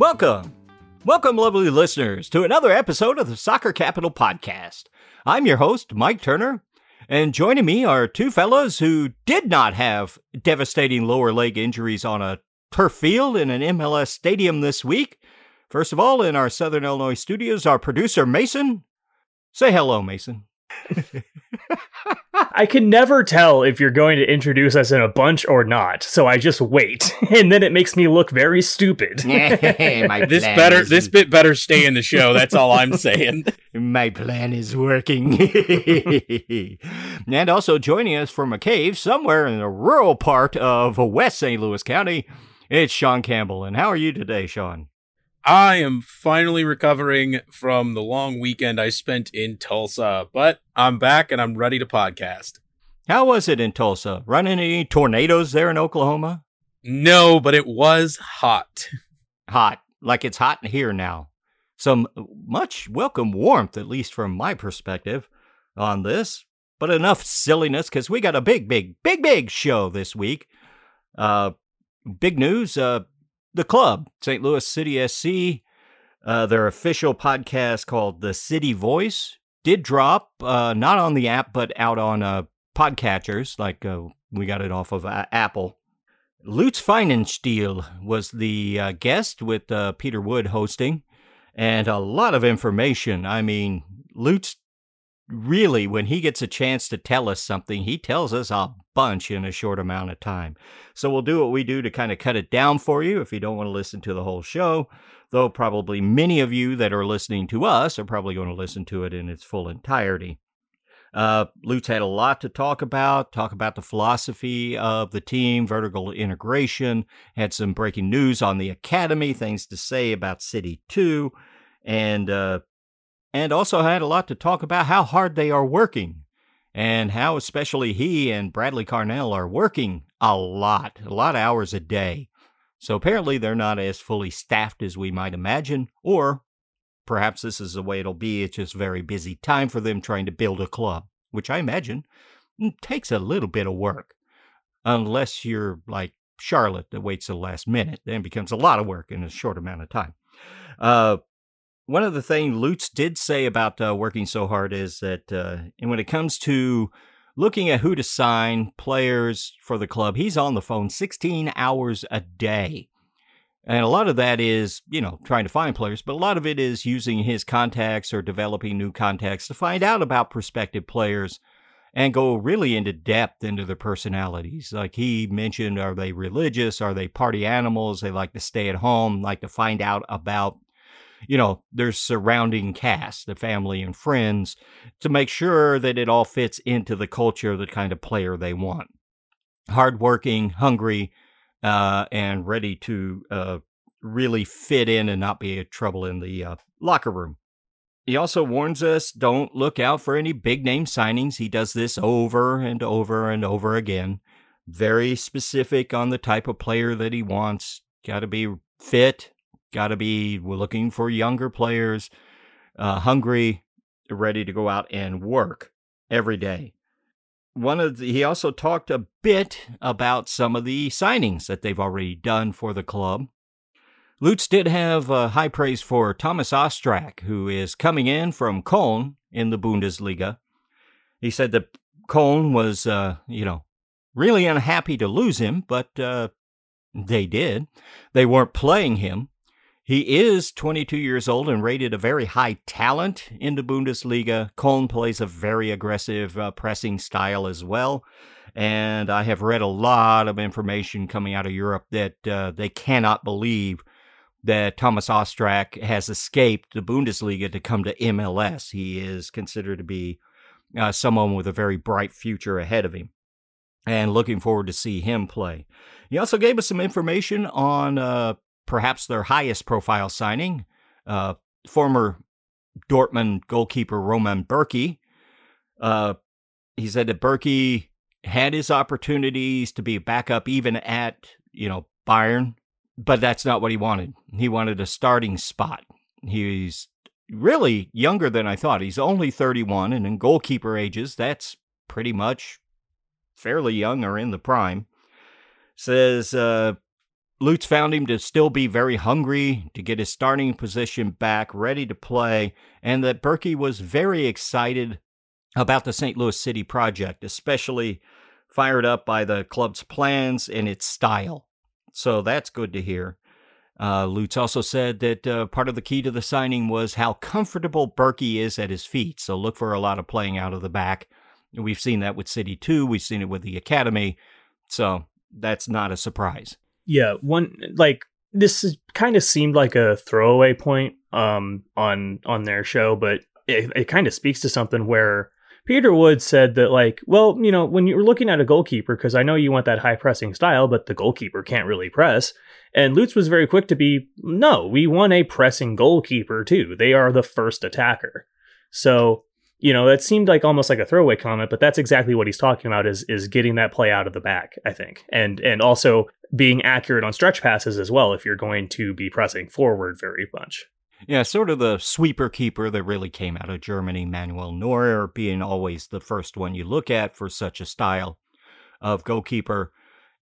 Welcome. Welcome, lovely listeners, to another episode of the Soccer Capital Podcast. I'm your host, Mike Turner, and joining me are two fellows who did not have devastating lower leg injuries on a turf field in an MLS stadium this week. First of all, in our Southern Illinois studios, our producer, Mason. Say hello, Mason. I can never tell if you're going to introduce us in a bunch or not, so I just wait, and then it makes me look very stupid. this better, this bit better stay in the show. That's all I'm saying. My plan is working. and also joining us from a cave somewhere in the rural part of West St. Louis County, it's Sean Campbell. And how are you today, Sean? I am finally recovering from the long weekend I spent in Tulsa, but I'm back and I'm ready to podcast. How was it in Tulsa? Running any tornadoes there in Oklahoma? No, but it was hot. Hot, like it's hot in here now. Some much welcome warmth, at least from my perspective, on this. But enough silliness because we got a big, big, big, big show this week. Uh, big news. Uh, the club, St. Louis City SC, uh, their official podcast called The City Voice, did drop, uh, not on the app, but out on uh, podcatchers, like uh, we got it off of uh, Apple. Lutz Pfannenstiel was the uh, guest with Peter Wood hosting, and a lot of information. I mean, Lutz really, when he gets a chance to tell us something, he tells us a bunch in a short amount of time. So we'll do what we do to kind of cut it down for you if you don't want to listen to the whole show. Though probably many of you that are listening to us are probably going to listen to it in its full entirety. Uh, Lutz had a lot to talk about, talk about the philosophy of the team, vertical integration, had some breaking news on the academy, things to say about City 2, and uh, and also had a lot to talk about how hard they are working and how especially he and Bradley Carnell are working a lot, a lot of hours a day. So apparently they're not as fully staffed as we might imagine, or perhaps this is the way it'll be. It's just very busy time for them trying to build a club, which I imagine mm, takes a little bit of work. Unless you're like Charlotte that waits till the last minute, then becomes a lot of work in a short amount of time. Uh, one of the things Lutz did say about uh, working so hard is that, uh, and when it comes to looking at who to sign players for the club, he's on the phone 16 hours a day. And a lot of that is, you know, trying to find players, but a lot of it is using his contacts or developing new contacts to find out about prospective players and go really into depth into their personalities. Like he mentioned, are they religious? Are they party animals? They like to stay at home, like to find out about you know, their surrounding cast, the family and friends, to make sure that it all fits into the culture, the kind of player they want. Hardworking, hungry, uh, and ready to uh, really fit in and not be a trouble in the uh, locker room. He also warns us don't look out for any big name signings. He does this over and over and over again. Very specific on the type of player that he wants. Got to be fit, Got to be looking for younger players, uh, hungry, ready to go out and work every day. One of the, he also talked a bit about some of the signings that they've already done for the club. Lutz did have high praise for Thomas Ostrak, who is coming in from Köln in the Bundesliga. He said that Köln was, uh, you know, really unhappy to lose him, but uh, they did. They weren't playing him. He is 22 years old and rated a very high talent in the Bundesliga. Köln plays a very aggressive uh, pressing style as well. And I have read a lot of information coming out of Europe that uh, they cannot believe that Thomas Ostrak has escaped the Bundesliga to come to MLS. He is considered to be uh, someone with a very bright future ahead of him. And looking forward to see him play. He also gave us some information on uh, perhaps their highest profile signing, uh, former Dortmund goalkeeper Roman Bürki. Uh, he said that Bürki had his opportunities to be a backup even at, you know, Bayern, but that's not what he wanted. He wanted a starting spot. He's really younger than I thought. He's only 31, and in goalkeeper ages, that's pretty much fairly young or in the prime. Says uh, Lutz found him to still be very hungry to get his starting position back, ready to play, and that Bürki was very excited about the St. Louis City project, especially fired up by the club's plans and its style. So that's good to hear. Uh, Lutz also said that uh, part of the key to the signing was how comfortable Bürki is at his feet. So look for a lot of playing out of the back. We've seen that with City 2, we've seen it with the Academy. So that's not a surprise. Yeah, one like this kind of seemed like a throwaway point um on on their show, but it, it kind of speaks to something where Peter Wood said that, like, well, you know, when you're looking at a goalkeeper, because I know you want that high pressing style, but the goalkeeper can't really press. And Lutz was very quick to be, no, we want a pressing goalkeeper too. They are the first attacker. So, you know, that seemed like almost like a throwaway comment, but that's exactly what he's talking about is is getting that play out of the back, I think. And and also being accurate on stretch passes as well if you're going to be pressing forward very much. Yeah, sort of the sweeper keeper that really came out of Germany, Manuel Neuer being always the first one you look at for such a style of goalkeeper.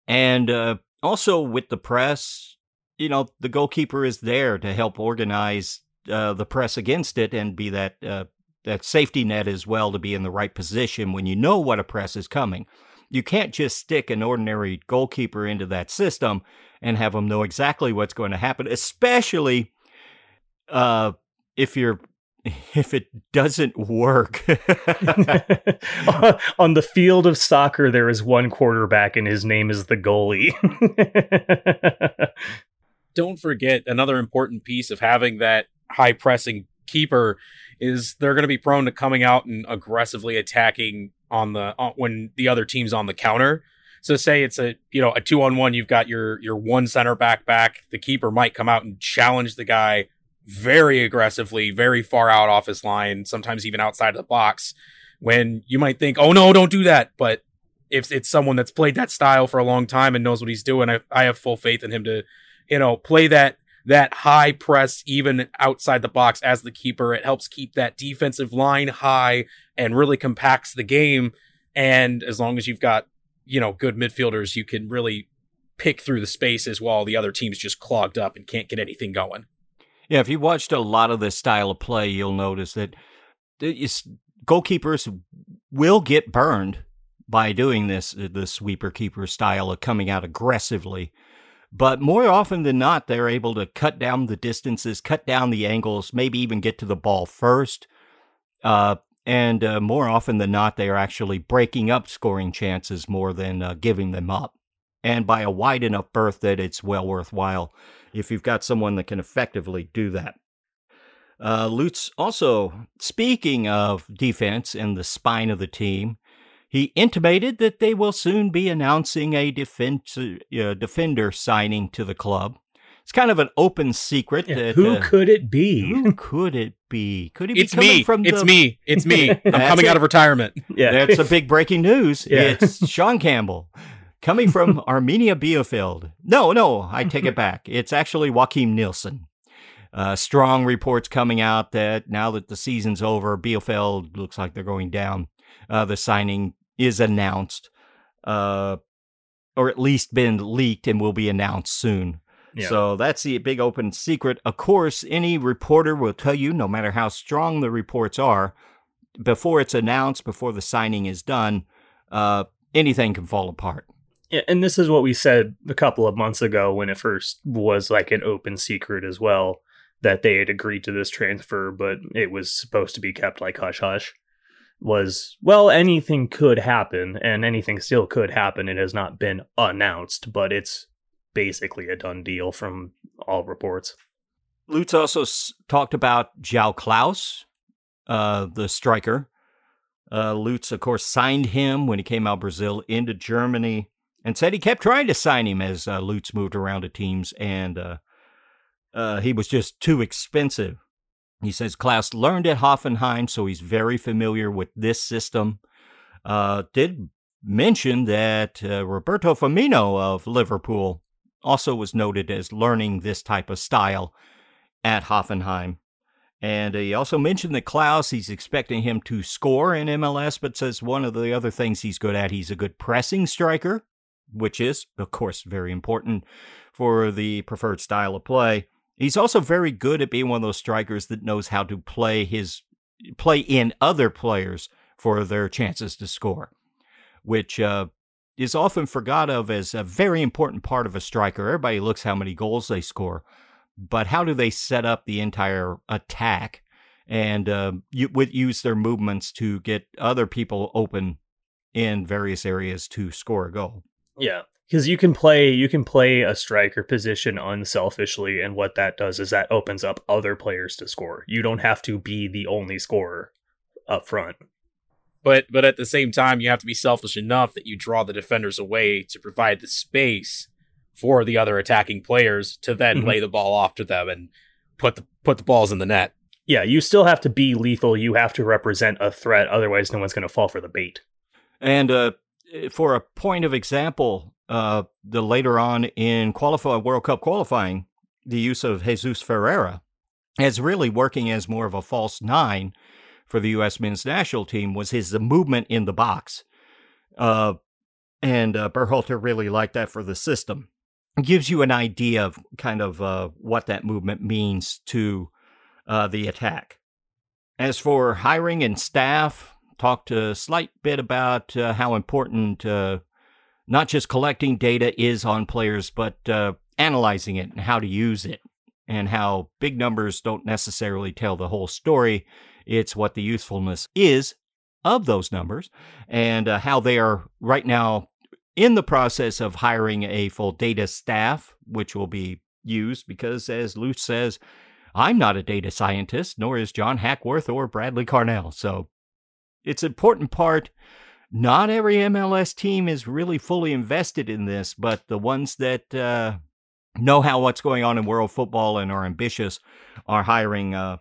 And uh, also with the press, you know, the goalkeeper is there to help organize uh, the press against it and be that uh, that safety net as well to be in the right position when you know what a press is coming. You can't just stick an ordinary goalkeeper into that system and have them know exactly what's going to happen, especially uh, if you're if it doesn't work. On the field of soccer, there is one quarterback, and his name is the goalie. Don't forget another important piece of having that high pressing keeper is they're going to be prone to coming out and aggressively attacking on the on, when the other team's on the counter. So say it's a you know a two on one, you've got your your one center back back. The keeper might come out and challenge the guy very aggressively, very far out off his line, sometimes even outside of the box. When you might think, oh no, don't do that. But if it's someone that's played that style for a long time and knows what he's doing, I, I have full faith in him to, you know, play that that high press even outside the box as the keeper. It helps keep that defensive line high and really compacts the game. And as long as you've got, you know, good midfielders, you can really pick through the spaces while the other team's just clogged up and can't get anything going. Yeah, if you watched a lot of this style of play, you'll notice that goalkeepers will get burned by doing this uh, the sweeper keeper style of coming out aggressively. But more often than not, they're able to cut down the distances, cut down the angles, maybe even get to the ball first. Uh, and uh, more often than not, they are actually breaking up scoring chances more than uh, giving them up. And by a wide enough berth that it's well worthwhile if you've got someone that can effectively do that. Uh, Lutz also, speaking of defense and the spine of the team, he intimated that they will soon be announcing a defense, uh, defender signing to the club. It's kind of an open secret. Yeah, that, who uh, could it be? Who could it be? Could it be It's coming me. from It's the... me. It's me. I'm coming it. out of retirement. yeah, That's a big breaking news. Yeah. It's Sean Campbell coming from Arminia Bielefeld. No, no, I take it back. It's actually Joakim Nilsson. Uh, strong reports coming out that now that the season's over, Bielefeld looks like they're going down. Uh, the signing is announced, uh, or at least been leaked and will be announced soon. Yeah. So that's the big open secret. Of course, any reporter will tell you, no matter how strong the reports are, before it's announced, before the signing is done, uh, anything can fall apart. Yeah, and this is what we said a couple of months ago when it first was like an open secret as well that they had agreed to this transfer, but it was supposed to be kept like hush hush. Was well, anything could happen, and anything still could happen. It has not been announced, but it's basically a done deal from all reports. Lutz also s- talked about João Klauss, uh, the striker. Uh, Lutz, of course, signed him when he came out of Brazil into Germany and said he kept trying to sign him as uh, Lutz moved around to teams and uh, uh, he was just too expensive. He says Klauss learned at Hoffenheim, so he's very familiar with this system. Uh, did mention that uh, Roberto Firmino of Liverpool also was noted as learning this type of style at Hoffenheim. And he also mentioned that Klauss, he's expecting him to score in MLS, but says one of the other things he's good at, he's a good pressing striker. which is, of course, very important for the preferred style of play. He's also very good at being one of those strikers that knows how to play his play in other players for their chances to score, which uh, is often forgot of as a very important part of a striker. Everybody looks how many goals they score, but how do they set up the entire attack and uh, you, use their movements to get other people open in various areas to score a goal? Yeah, because you can play you can play a striker position unselfishly, and what that does is that opens up other players to score. You don't have to be the only scorer up front but but at the same time you have to be selfish enough that you draw the defenders away to provide the space for the other attacking players to then mm-hmm. lay the ball off to them and put the put the balls in the net. Yeah, you still have to be lethal. You have to represent a threat. Otherwise, no one's going to fall for the bait. And uh, for a point of example, uh, the later on in qualify World Cup qualifying, the use of Jesus Ferreira as really working as more of a false nine for the U.S. men's national team was his movement in the box. Uh, and uh, Berhalter really liked that for the system. It gives you an idea of kind of uh, what that movement means to uh, the attack. As for hiring and staff, talked a slight bit about uh, how important uh, not just collecting data is on players, but uh, analyzing it and how to use it, and how big numbers don't necessarily tell the whole story it's what the usefulness is of those numbers and uh, how they are right now in the process of hiring a full data staff, which will be used because, as Lutz says, I'm not a data scientist, nor is John Hackworth or Bradley Carnell. So it's an important part. Not every MLS team is really fully invested in this, but the ones that uh, know how what's going on in world football and are ambitious are hiring uh,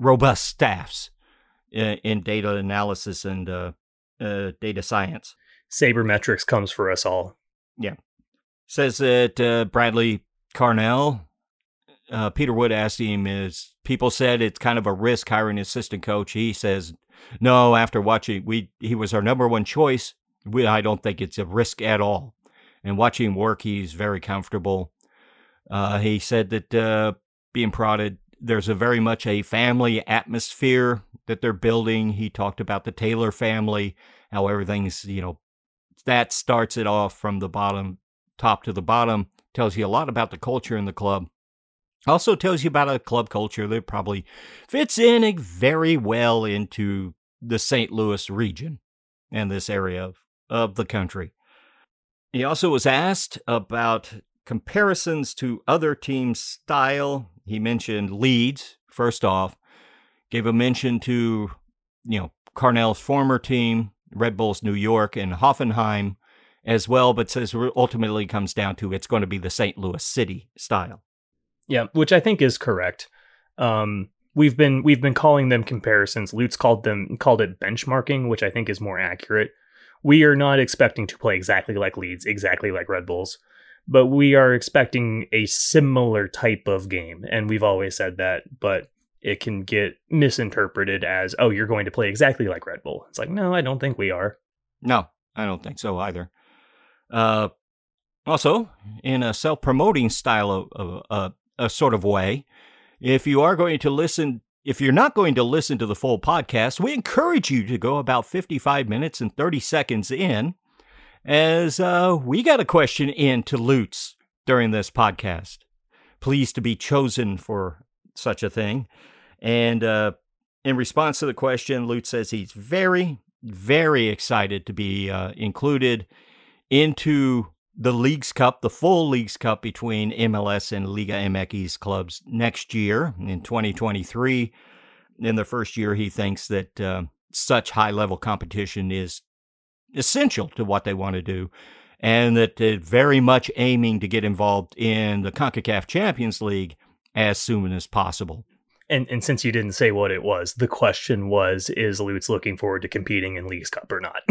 robust staffs in, in data analysis and uh, uh, data science. Sabermetrics comes for us all. Yeah. Says that uh, Bradley Carnell, uh, Peter Wood asked him, is people said it's kind of a risk hiring an assistant coach. He says, no, after watching, we he was our number one choice. We, I don't think it's a risk at all. And watching work, he's very comfortable. Uh, he said that uh, being prodded there's a very much a family atmosphere that they're building. He talked about the Taylor family, how everything's, you know, that starts it off from the bottom, top to the bottom, tells you a lot about the culture in the club. Also tells you about a club culture that probably fits in very well into the St. Louis region and this area of, of the country. He also was asked about comparisons to other teams' style he mentioned Leeds, first off, gave a mention to, you know, Carnell's former team, Red Bulls New York, and Hoffenheim as well, but says ultimately comes down to it's going to be the St. Louis City style. Yeah, which I think is correct. Um, we've been we've been calling them comparisons. Lutz called them called it benchmarking, which I think is more accurate. We are not expecting to play exactly like Leeds, exactly like Red Bulls but we are expecting a similar type of game. And we've always said that, but it can get misinterpreted as, oh, you're going to play exactly like Red Bull. It's like, no, I don't think we are. No, I don't think so either. Uh, also, in a self promoting style of, of uh, a sort of way, if you are going to listen, if you're not going to listen to the full podcast, we encourage you to go about 55 minutes and 30 seconds in as uh, we got a question in to Lutz during this podcast. Pleased to be chosen for such a thing. And uh, in response to the question, Lutz says he's very, very excited to be uh, included into the Leagues Cup, the full Leagues Cup between MLS and Liga MX clubs next year in 2023. In the first year, he thinks that uh, such high level competition is essential to what they want to do, and that they're very much aiming to get involved in the CONCACAF Champions League as soon as possible. And, and since you didn't say what it was, the question was: Is Lutz looking forward to competing in Leagues Cup or not?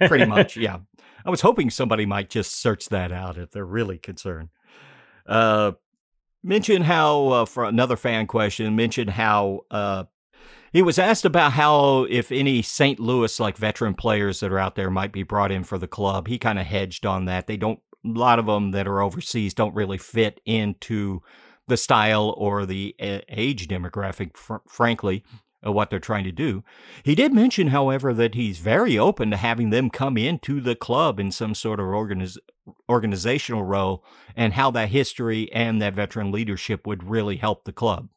Pretty much, yeah. I was hoping somebody might just search that out if they're really concerned. Uh, mention how, uh, for another fan question, mention how uh, He was asked about how, if any St. Louis like veteran players that are out there might be brought in for the club. He kind of hedged on that. They don't, a lot of them that are overseas don't really fit into the style or the age demographic, fr- frankly, of what they're trying to do. He did mention, however, that he's very open to having them come into the club in some sort of organiz- organizational role and how that history and that veteran leadership would really help the club.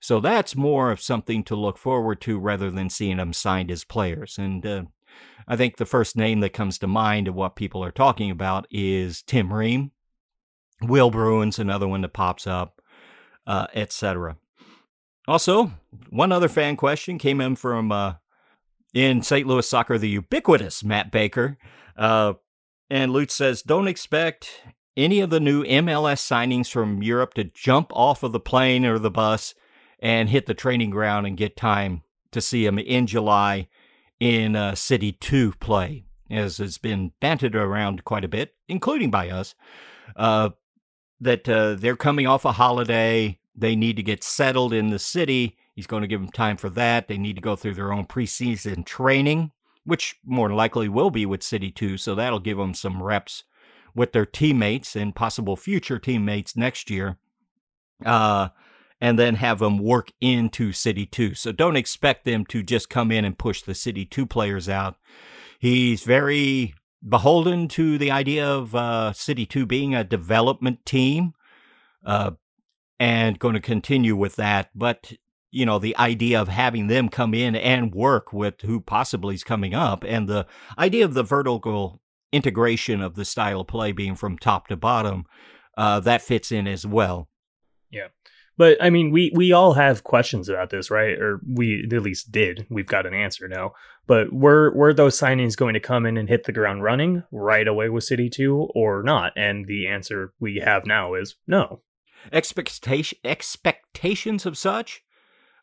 So that's more of something to look forward to rather than seeing them signed as players. And uh, I think the first name that comes to mind of what people are talking about is Tim Ream. Will Bruin's another one that pops up, uh, etc. Also, one other fan question came in from uh, in St. Louis soccer, the ubiquitous Matt Baker. Uh, and Lutz says, don't expect any of the new MLS signings from Europe to jump off of the plane or the bus and hit the training ground and get time to see them in July in uh, City 2 play, as has been bantered around quite a bit, including by us, uh, that uh, they're coming off a holiday. They need to get settled in the city. He's going to give them time for that. They need to go through their own preseason training, which more likely will be with City 2. So that'll give them some reps with their teammates and possible future teammates next year. Uh, and then have them work into City 2. So don't expect them to just come in and push the City 2 players out. He's very beholden to the idea of uh, City 2 being a development team. Uh, and going to continue with that. But you know, the idea of having them come in and work with who possibly is coming up, and the idea of the vertical integration of the style of play being from top to bottom, uh, that fits in as well. Yeah. But I mean, we we all have questions about this, right? Or we at least did. We've got an answer now. But were were those signings going to come in and hit the ground running right away with City Two or not? And the answer we have now is no expectation expectations of such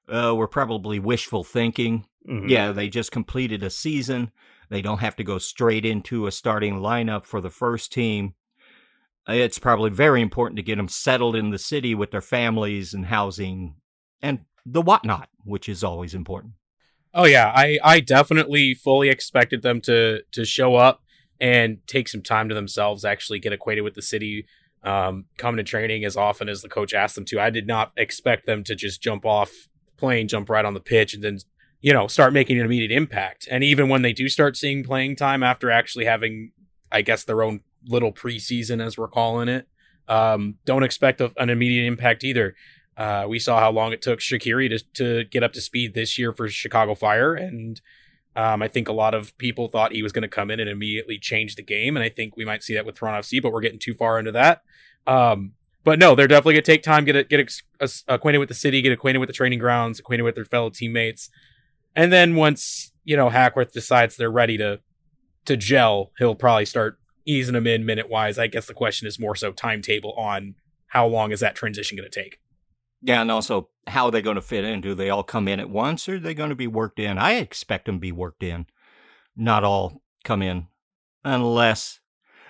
uh, were probably wishful thinking. Mm-hmm. Yeah, they just completed a season. They don't have to go straight into a starting lineup for the first team. It's probably very important to get them settled in the city with their families and housing and the whatnot, which is always important. Oh yeah, I I definitely fully expected them to to show up and take some time to themselves, actually get acquainted with the city, um, come to training as often as the coach asked them to. I did not expect them to just jump off plane, jump right on the pitch, and then you know start making an immediate impact. And even when they do start seeing playing time after actually having, I guess, their own little preseason, as we're calling it, um, don't expect a, an immediate impact either. Uh, we saw how long it took Shaqiri to, to get up to speed this year for Chicago Fire, and um, I think a lot of people thought he was going to come in and immediately change the game, and I think we might see that with Toronto FC, but we're getting too far into that. Um, but no, they're definitely going to take time, get get acquainted with the city, get acquainted with the training grounds, acquainted with their fellow teammates, and then once you know Hackworth decides they're ready to to gel, he'll probably start easing them in minute wise. I guess the question is more so timetable on how long is that transition going to take. Yeah, and also how are they going to fit in? Do they all come in at once, or are they going to be worked in? I expect them to be worked in, not all come in, unless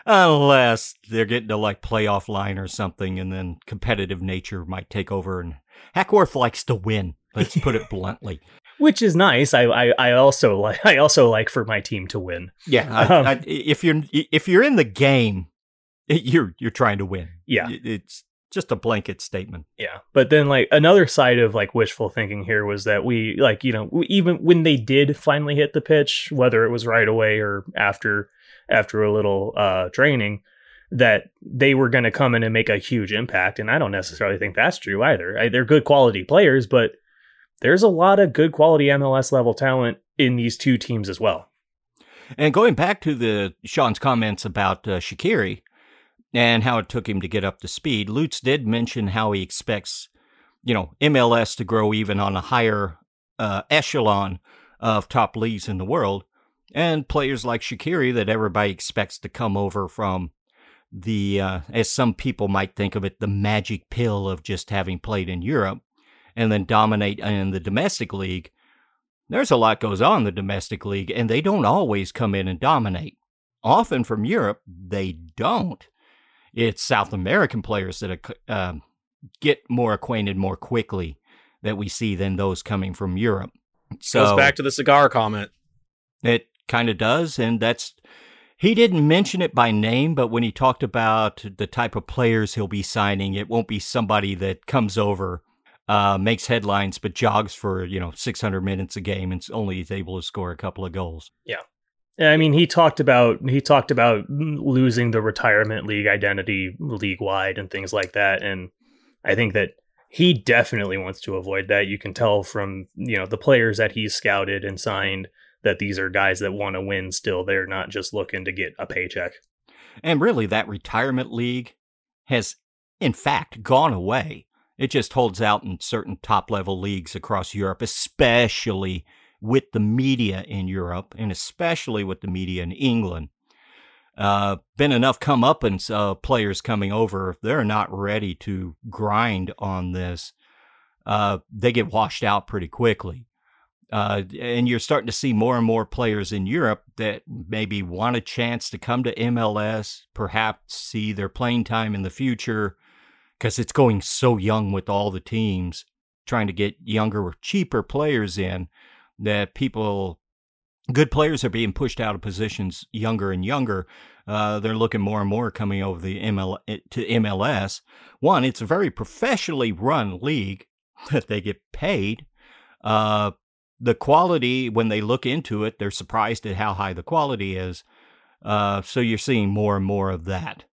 unless they're getting to like playoff line or something, and then competitive nature might take over. And Hackworth likes to win. Let's put it bluntly. Which is nice. I, I, I also like I also like for my team to win. Yeah, I, um, I, if you're if you're in the game, you're you're trying to win. Yeah, it's just a blanket statement. Yeah. But then like another side of like wishful thinking here was that we like, you know, even when they did finally hit the pitch, whether it was right away or after after a little uh training, that they were going to come in and make a huge impact and I don't necessarily think that's true either. I, they're good quality players, but there's a lot of good quality MLS level talent in these two teams as well. And going back to the Sean's comments about uh, Shaqiri, and how it took him to get up to speed. Lutz did mention how he expects, you know, MLS to grow even on a higher uh, echelon of top leagues in the world, and players like Shaqiri that everybody expects to come over from the, uh, as some people might think of it, the magic pill of just having played in Europe and then dominate in the domestic league. There's a lot goes on in the domestic league, and they don't always come in and dominate. Often from Europe, they don't it's South American players that uh, get more acquainted more quickly that we see than those coming from Europe. So Goes back to the cigar comment. It kind of does, and that's he didn't mention it by name, but when he talked about the type of players he'll be signing, it won't be somebody that comes over, uh, makes headlines, but jogs for you know 600 minutes a game and only is able to score a couple of goals. Yeah, I mean, he talked about he talked about losing the retirement league identity league wide and things like that, and I think that he definitely wants to avoid that. You can tell from you know the players that he's scouted and signed that these are guys that want to win still. They're not just looking to get a paycheck. And really, that retirement league has, in fact, gone away. It just holds out in certain top level leagues across Europe, especially with the media in Europe and especially with the media in England. Uh, been enough comeuppance uh, players coming over. They're not ready to grind on this. Uh, they get washed out pretty quickly. Uh, and you're starting to see more and more players in Europe that maybe want a chance to come to MLS, perhaps see their playing time in the future, because it's going so young with all the teams trying to get younger, or cheaper players in that people, good players are being pushed out of positions younger and younger. Uh, they're looking more and more coming over the ML to MLS. One, it's a very professionally run league that they get paid. Uh, the quality, when they look into it, they're surprised at how high the quality is. Uh, so you're seeing more and more of that.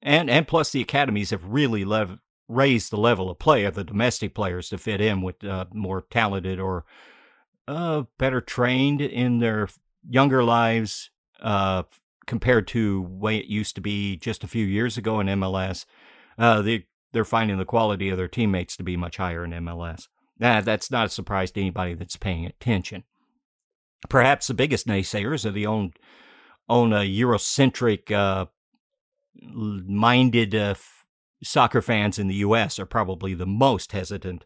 And and plus the academies have really lev- raised the level of play of the domestic players to fit in with uh, more talented or uh, better trained in their younger lives uh, compared to way it used to be just a few years ago in MLS. Uh, they they're finding the quality of their teammates to be much higher in MLS. That's not a surprise to anybody that's paying attention. Perhaps the biggest naysayers are the own own uh, Eurocentric uh, minded uh, f- soccer fans in the U.S. are probably the most hesitant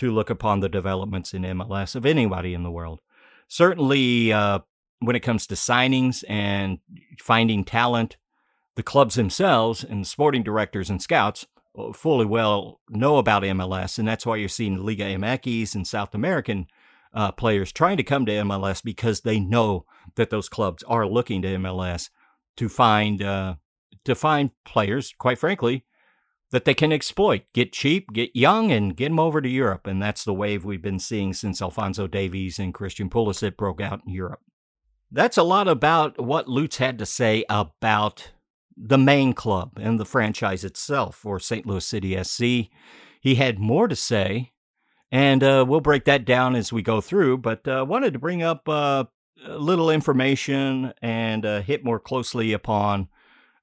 to look upon the developments in MLS of anybody in the world. Certainly, uh, when it comes to signings and finding talent, the clubs themselves and sporting directors and scouts fully well know about MLS, and that's why you're seeing Liga MX and South American uh, players trying to come to MLS because they know that those clubs are looking to MLS to find uh, to find players, quite frankly, that they can exploit, get cheap, get young, and get them over to Europe. And that's the wave we've been seeing since Alfonso Davies and Christian Pulisic broke out in Europe. That's a lot about what Lutz had to say about the main club and the franchise itself for St. Louis City SC. He had more to say, and uh, we'll break that down as we go through. But uh, wanted to bring up uh, a little information and uh, hit more closely upon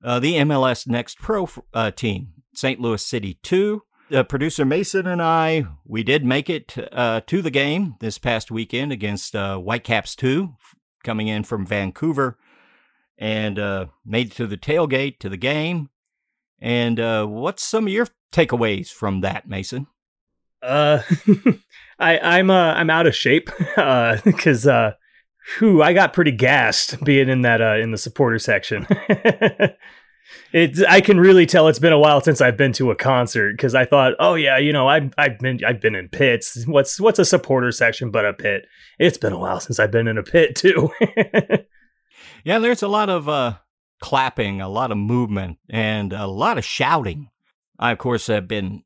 uh, the MLS Next Pro uh, team, St. Louis City 2. producer Mason and I, we did make it to the game this past weekend against Whitecaps 2, coming in from Vancouver and uh, made it to the tailgate to the game. And uh, what's some of your takeaways from that, Mason? Uh, I, I'm uh, I'm out of shape because uh, uh, whew, I got pretty gassed being in that uh, in the supporter section. it I can really tell it's been a while since I've been to a concert because I thought, oh yeah, you know, I've I've been I've been in pits. What's what's a supporter section but a pit? It's been a while since I've been in a pit too. Yeah, there's a lot of uh, clapping, a lot of movement, and a lot of shouting. I, of course, have been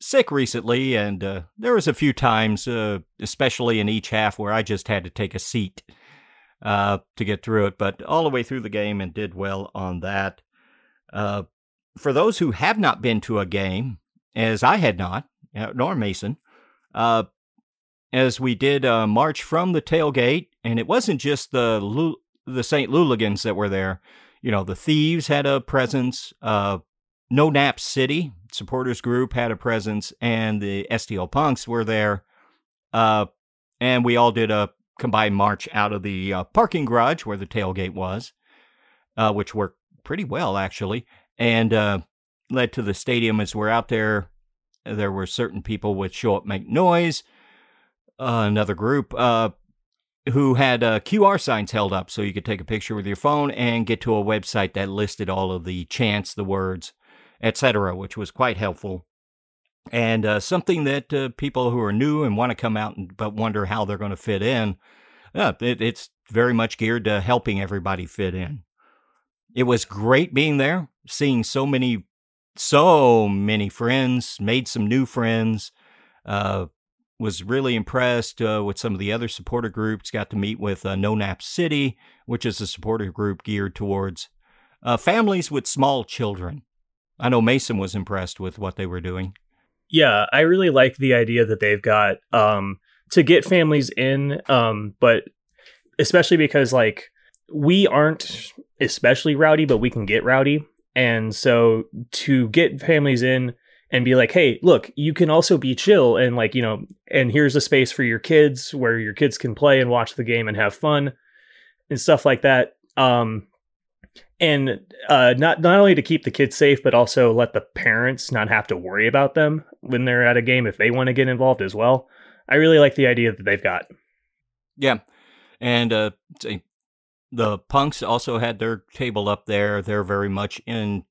sick recently, and uh, there was a few times, uh, especially in each half, where I just had to take a seat uh, to get through it. But all the way through the game, and did well on that. Uh, for those who have not been to a game, as I had not, uh, nor Mason, as we did march from the tailgate, and it wasn't just the the St. Louligans that were there. You know, the Thieves had a presence. Uh, no Nap City supporters group had a presence, and the STL Punks were there. Uh, and we all did a combined march out of the uh, parking garage where the tailgate was, uh, which worked pretty well actually, and uh, led to the stadium. As we're out there, there were certain people would show up, make noise. Uh, another group uh, who had uh, QR signs held up so you could take a picture with your phone and get to a website that listed all of the chants, the words, etc., which was quite helpful. And uh, something that uh, people who are new and want to come out and, but wonder how they're going to fit in, yeah, it, it's very much geared to helping everybody fit in. It was great being there, seeing so many, so many friends, made some new friends. Uh, was really impressed uh, with some of the other supporter groups. Got to meet with uh, No Nap City, which is a supporter group geared towards uh, families with small children. I know Mason was impressed with what they were doing. Yeah, I really like the idea that they've got um, to get families in, um, but especially because like we aren't especially rowdy, but we can get rowdy, and so to get families in and be like, hey, look, you can also be chill and like, you know, and here's a space for your kids where your kids can play and watch the game and have fun and stuff like that. Um, and uh, not not only to keep the kids safe, but also let the parents not have to worry about them when they're at a game if they want to get involved as well. I really like the idea that they've got. Yeah, and uh, the punks also had their table up there. They're very much in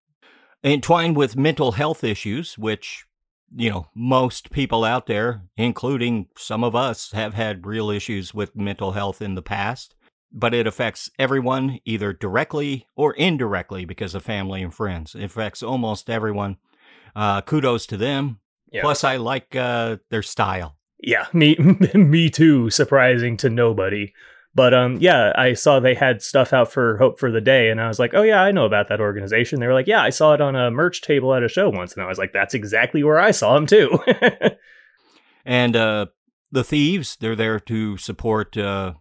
entwined with mental health issues, which you know most people out there, including some of us, have had real issues with mental health in the past but it affects everyone either directly or indirectly because of family and friends. It affects almost everyone. Uh, kudos to them. Yeah. Plus, I like uh, their style. Yeah, me, me too. Surprising to nobody, but um, yeah, I saw they had stuff out for Hope for the Day, and I was like, oh yeah, I know about that organization. They were like, yeah, I saw it on a merch table at a show once, and I was like, that's exactly where I saw them too. and uh, the thieves, they're there to support uh,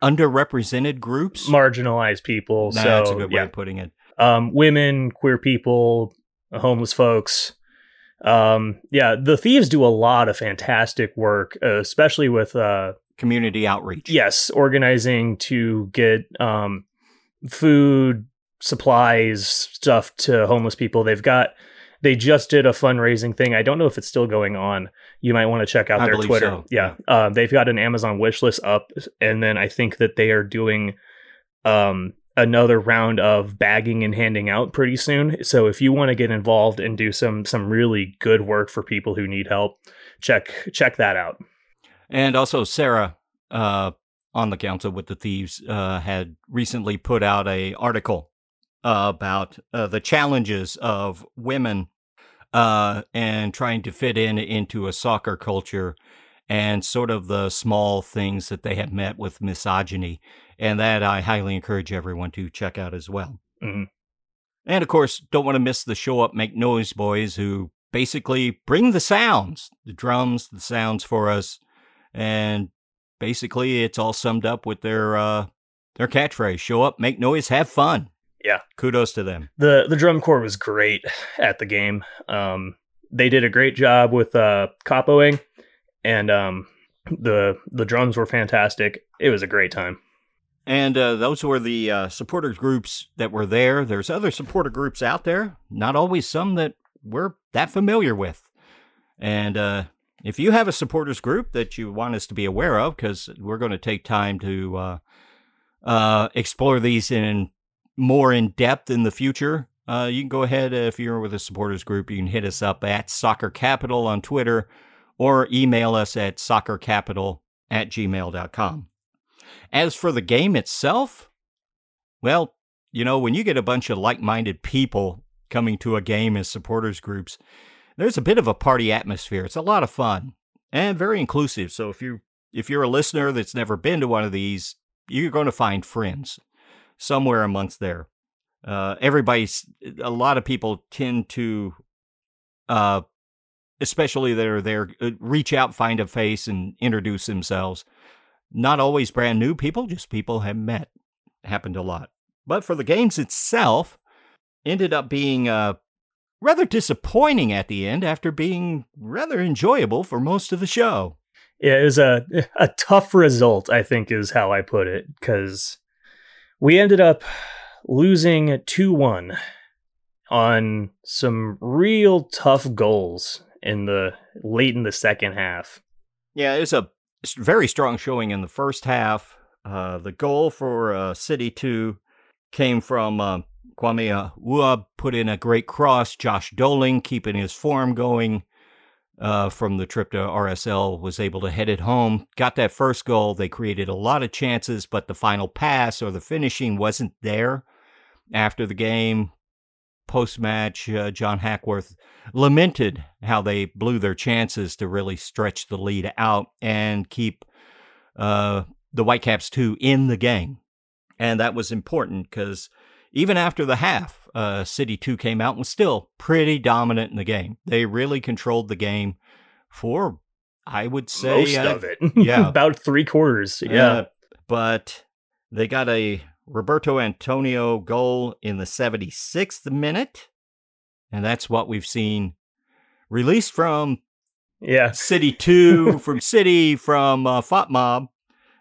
underrepresented groups, marginalized people. Nah, so that's a good way of putting it. Um, women, queer people, homeless folks. Um, yeah, the thieves do a lot of fantastic work, especially with uh, community outreach. Yes, organizing to get um, food, supplies, stuff to homeless people. They've got they just did a fundraising thing. I don't know if it's still going on. You might want to check out I their Twitter. So. Yeah, uh, they've got an Amazon wish list up, and then I think that they are doing um, another round of bagging and handing out pretty soon. So if you want to get involved and do some some really good work for people who need help, check check that out. And also Sarah uh, on the council with the thieves uh, had recently put out a article uh, about uh, the challenges of women uh, and trying to fit in into a soccer culture and sort of the small things that they have met with misogyny. And that I highly encourage everyone to check out as well. Mm-hmm. And of course, don't want to miss the show up, make noise boys who basically bring the sounds, the drums, the sounds for us. And basically, it's all summed up with their, uh, their catchphrase show up, make noise, have fun yeah, kudos to them. the The drum corps was great at the game. Um, they did a great job with uh, capoing, and um, the the drums were fantastic. It was a great time. And uh, those were the uh, supporter groups that were there. There's other supporter groups out there, not always some that we're that familiar with. And uh, if you have a supporters group that you want us to be aware of, because we're going to take time to uh, uh, explore these in more in depth in the future, uh, you can go ahead, uh, if you're with a supporters group, you can hit us up at Soccer Capital on Twitter or email us at soccercapital at gmail.com. As for the game itself, well, you know, when you get a bunch of like minded people coming to a game as supporters groups, there's a bit of a party atmosphere. It's a lot of fun and very inclusive. So if you if you're a listener that's never been to one of these, you're going to find friends somewhere amongst there. Uh, everybody's a lot of people tend to, uh, especially that are there, uh, reach out, find a face, and introduce themselves. Not always brand new people, just people have met. Happened a lot. But for the games itself, ended up being uh, rather disappointing at the end after being rather enjoyable for most of the show. Yeah, it was a a tough result, I think, is how I put it, because we ended up losing 2 1 on some real tough goals in the late in the second half. Yeah, it was a very strong showing in the first half. Uh, the goal for uh, City 2 came from uh, Kwame Ua, put in a great cross. Josh Dolling keeping his form going. uh, from the trip to RSL was able to head it home. Got that first goal. They created a lot of chances, but the final pass or the finishing wasn't there. After the game, post match, uh, John Hackworth lamented how they blew their chances to really stretch the lead out and keep uh, the Whitecaps 2 in the game. And that was important because even after the half, uh, City 2 came out and was still pretty dominant in the game. They really controlled the game for, I would say, most uh, of it. yeah. about three quarters. Yeah, uh, but they got a Roberto Antonio goal in the 76th minute. And that's what we've seen released from yeah. City 2, from City, from uh, FotMob.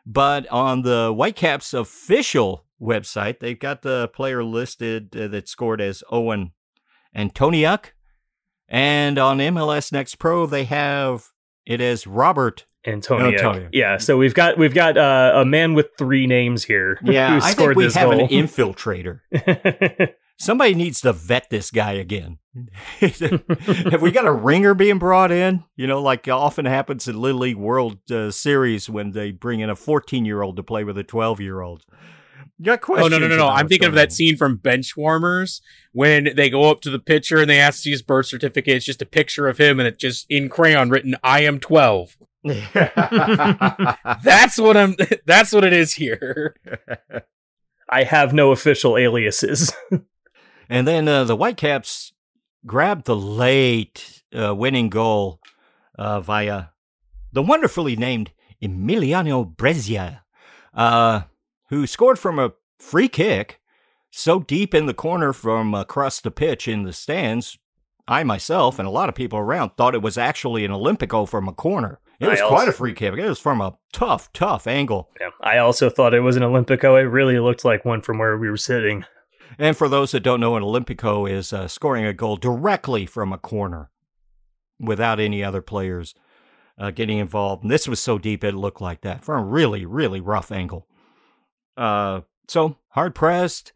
But on the Whitecaps official website, they've got the player listed uh, that scored as Owen Antoniuk. And on MLS Next Pro, they have it as Robert Antonio. Antonio. Yeah, so we've got we've got uh, a man with three names here. Yeah, who I think scored we this have goal. an infiltrator. Somebody needs to vet this guy again. have we got a ringer being brought in? You know, like often happens in Little League World uh, Series when they bring in a 14 year old to play with a 12 year old. Got Oh no no no no! I'm thinking of going that scene from Benchwarmers when they go up to the pitcher and they ask to see his birth certificate. It's just a picture of him and it's just in crayon written "I am 12." That's what I'm. That's what it is here. I have no official aliases. And then uh, the Whitecaps grabbed the late uh, winning goal uh, via the wonderfully named Emiliano Brezia, uh, who scored from a free kick so deep in the corner from across the pitch in the stands. I myself and a lot of people around thought it was actually an Olympico from a corner. It was also- quite a free kick. It was from a tough, tough angle. Yeah, I also thought it was an Olympico. It really looked like one from where we were sitting. And for those that don't know, an Olympico is uh, scoring a goal directly from a corner without any other players uh, getting involved. And this was so deep it looked like that from a really, really rough angle. Uh, so hard pressed.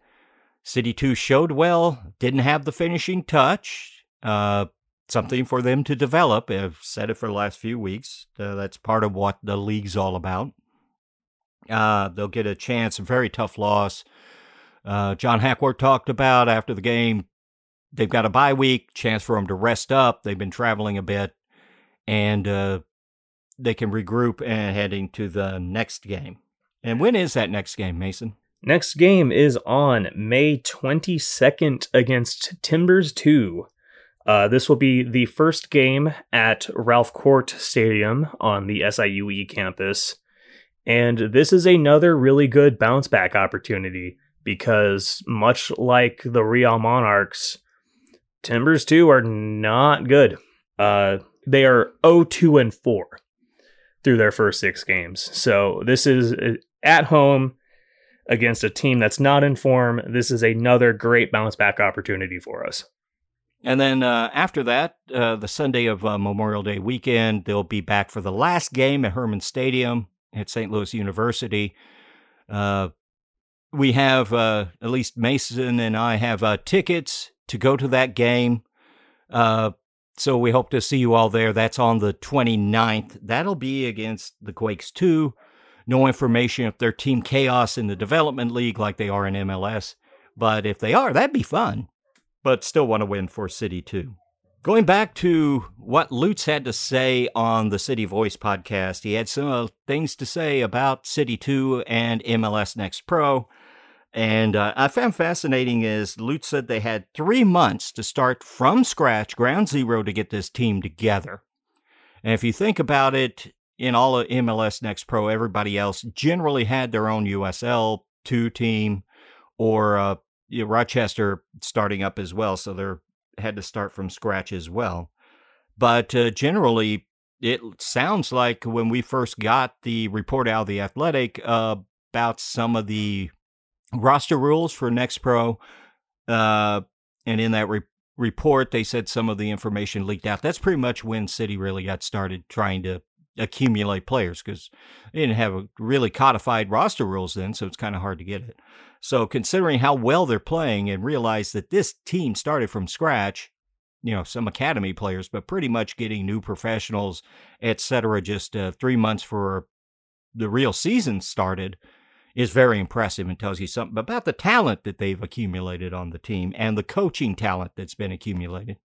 City 2 showed well, didn't have the finishing touch. Uh, something for them to develop. I've said it for the last few weeks. Uh, that's part of what the league's all about. Uh, they'll get a chance, a very tough loss. Uh, John Hackworth talked about after the game, they've got a bye week, chance for them to rest up. They've been traveling a bit, and uh, they can regroup and heading to the next game. And when is that next game, Mason? Next game is on May 22nd against Timbers 2. Uh, this will be the first game at Ralph Korte Stadium on the SIUE campus. And this is another really good bounce back opportunity because, much like the Real Monarchs, Timbers 2 are not good. Uh, they are 0 and 4 through their first six games. So this is at home against a team that's not in form. This is another great bounce back opportunity for us. And then uh, after that, uh, the Sunday of uh, Memorial Day weekend, they'll be back for the last game at Hermann Stadium at St. Louis University. Uh, we have, uh, at least Mason and I have uh, tickets to go to that game. So we hope to see you all there. That's on the 29th. That'll be against the Quakes 2. No information if they're Team Chaos in the Development League like they are in MLS. But if they are, that'd be fun but still want to win for City 2. Going back to what Lutz had to say on the City Voice podcast, he had some uh, things to say about City 2 and MLS Next Pro. And uh, I found fascinating is Lutz said they had three months to start from scratch, ground zero, to get this team together. And if you think about it, in all of MLS Next Pro, everybody else generally had their own USL 2 team or uh, Rochester starting up as well, so they're had to start from scratch as well. But uh, generally, it sounds like when we first got the report out of the Athletic uh, about some of the roster rules for Next Pro, uh, and in that re- report, they said some of the information leaked out. That's pretty much when City really got started trying to accumulate players because they didn't have a really codified roster rules then, so it's kind of hard to get it. So, considering how well they're playing and realize that this team started from scratch, you know some academy players, but pretty much getting new professionals, etc. Just uh, three months for the real season started is very impressive and tells you something about the talent that they've accumulated on the team and the coaching talent that's been accumulated.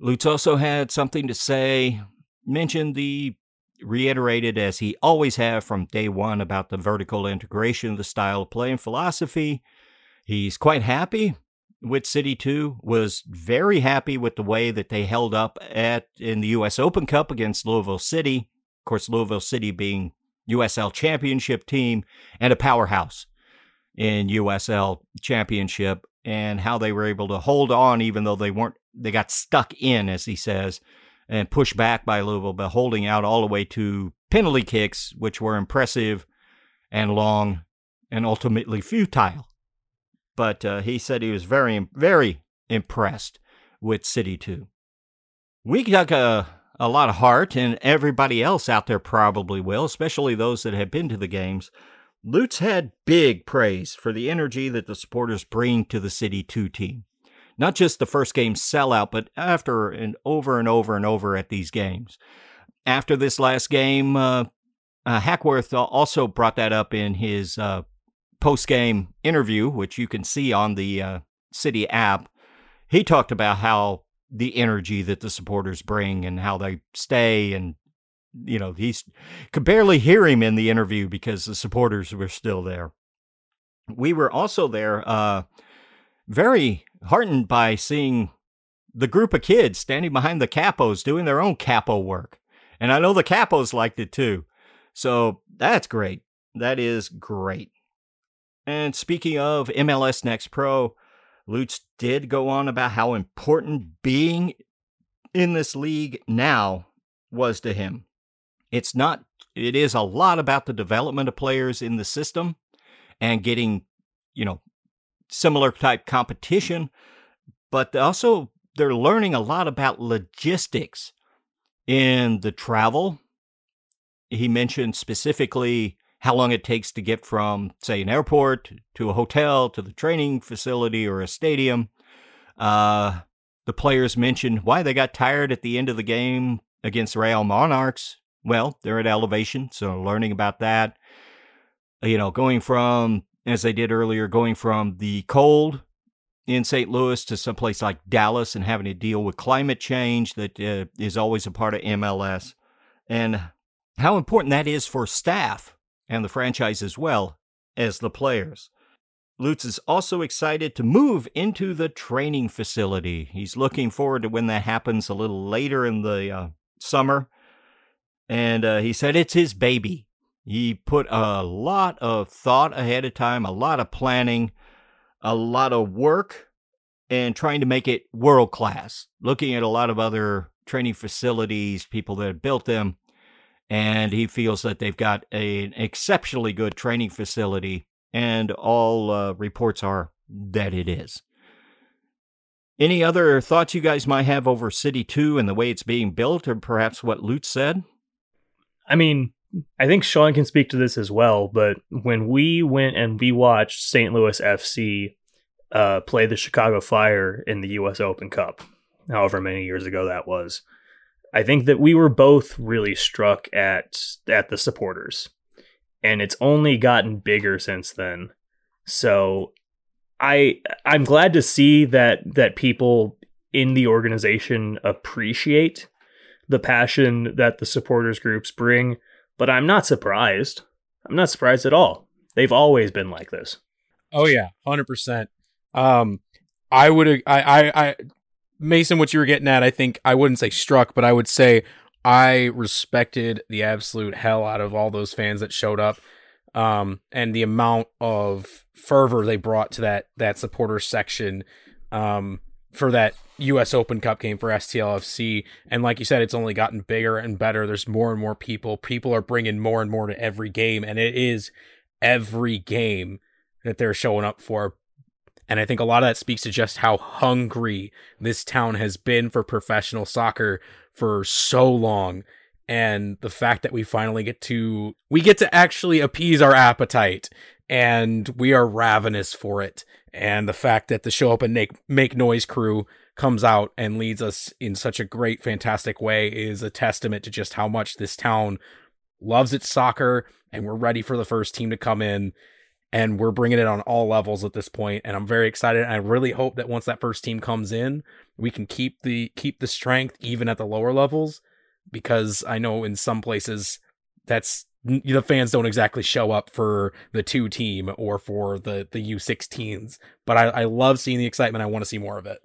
Lutz also had something to say, mentioned the reiterated as he always have from day one about the vertical integration of the style of play and philosophy. He's quite happy with City 2, was very happy with the way that they held up at in the US Open Cup against Louisville City. Of course, Louisville City being USL championship team and a powerhouse in USL championship and how they were able to hold on even though they weren't they got stuck in as he says and pushed back by Louisville but holding out all the way to penalty kicks which were impressive and long and ultimately futile but uh, he said he was very very impressed with City 2 we took a a lot of heart, and everybody else out there probably will, especially those that have been to the games. Lutz had big praise for the energy that the supporters bring to the City 2 team. Not just the first game sellout, but after and over and over and over at these games. After this last game, uh, uh, Hackworth also brought that up in his uh, post game interview, which you can see on the uh, City app. He talked about how the energy that the supporters bring and how they stay and you know he's could barely hear him in the interview because the supporters were still there we were also there uh very heartened by seeing the group of kids standing behind the capos doing their own capo work. And i know the capos liked it too. So that's great. That is great. And speaking of mls next pro Lutz did go on about how important being in this league now was to him. It's not, it is a lot about the development of players in the system and getting, you know, similar type competition, but also they're learning a lot about logistics in the travel. He mentioned specifically how long it takes to get from, say, an airport to a hotel to the training facility or a stadium. Uh, the players mentioned why they got tired at the end of the game against Real Monarchs. Well, they're at elevation, so learning about that. You know, going from, as they did earlier, going from the cold in St. Louis to someplace like Dallas and having to deal with climate change that uh, is always a part of MLS. And how important that is for staff and the franchise as well as the players. Lutz is also excited to move into the training facility. He's looking forward to when that happens a little later in the uh, summer. And uh, he said it's his baby. He put a lot of thought ahead of time, a lot of planning, a lot of work, and trying to make it world class. Looking at a lot of other training facilities, people that have built them, and he feels that they've got a, an exceptionally good training facility, and all uh, reports are that it is. Any other thoughts you guys might have over City 2 and the way it's being built, or perhaps what Lutz said? I mean, I think Sean can speak to this as well, but when we went and we watched St. Louis FC uh, play the Chicago Fire in the U.S. Open Cup, however many years ago that was, I think that we were both really struck at at the supporters. And it's only gotten bigger since then. So I I'm glad to see that that people in the organization appreciate the passion that the supporters groups bring, but I'm not surprised. I'm not surprised at all. They've always been like this. Oh yeah, 100%. Um I would I I I Mason, what you were getting at, I think I wouldn't say struck, but I would say I respected the absolute hell out of all those fans that showed up, um, and the amount of fervor they brought to that that supporter section um, for that U.S. Open Cup game for STLFC. And like you said, it's only gotten bigger and better. There's more and more people. People are bringing more and more to every game, and it is every game that they're showing up for and I think a lot of that speaks to just how hungry this town has been for professional soccer for so long. And the fact that we finally get to we get to actually appease our appetite and we are ravenous for it. And the fact that the show up and make make noise crew comes out and leads us in such a great, fantastic way is a testament to just how much this town loves its soccer and we're ready for the first team to come in and we're bringing it on all levels at this point. And i'm very excited. I really hope that once that first team comes in we can keep the keep the strength even at the lower levels because i know in some places that's the fans don't exactly show up for the two team or for the the u16s but i, I love seeing the excitement i want to see more of it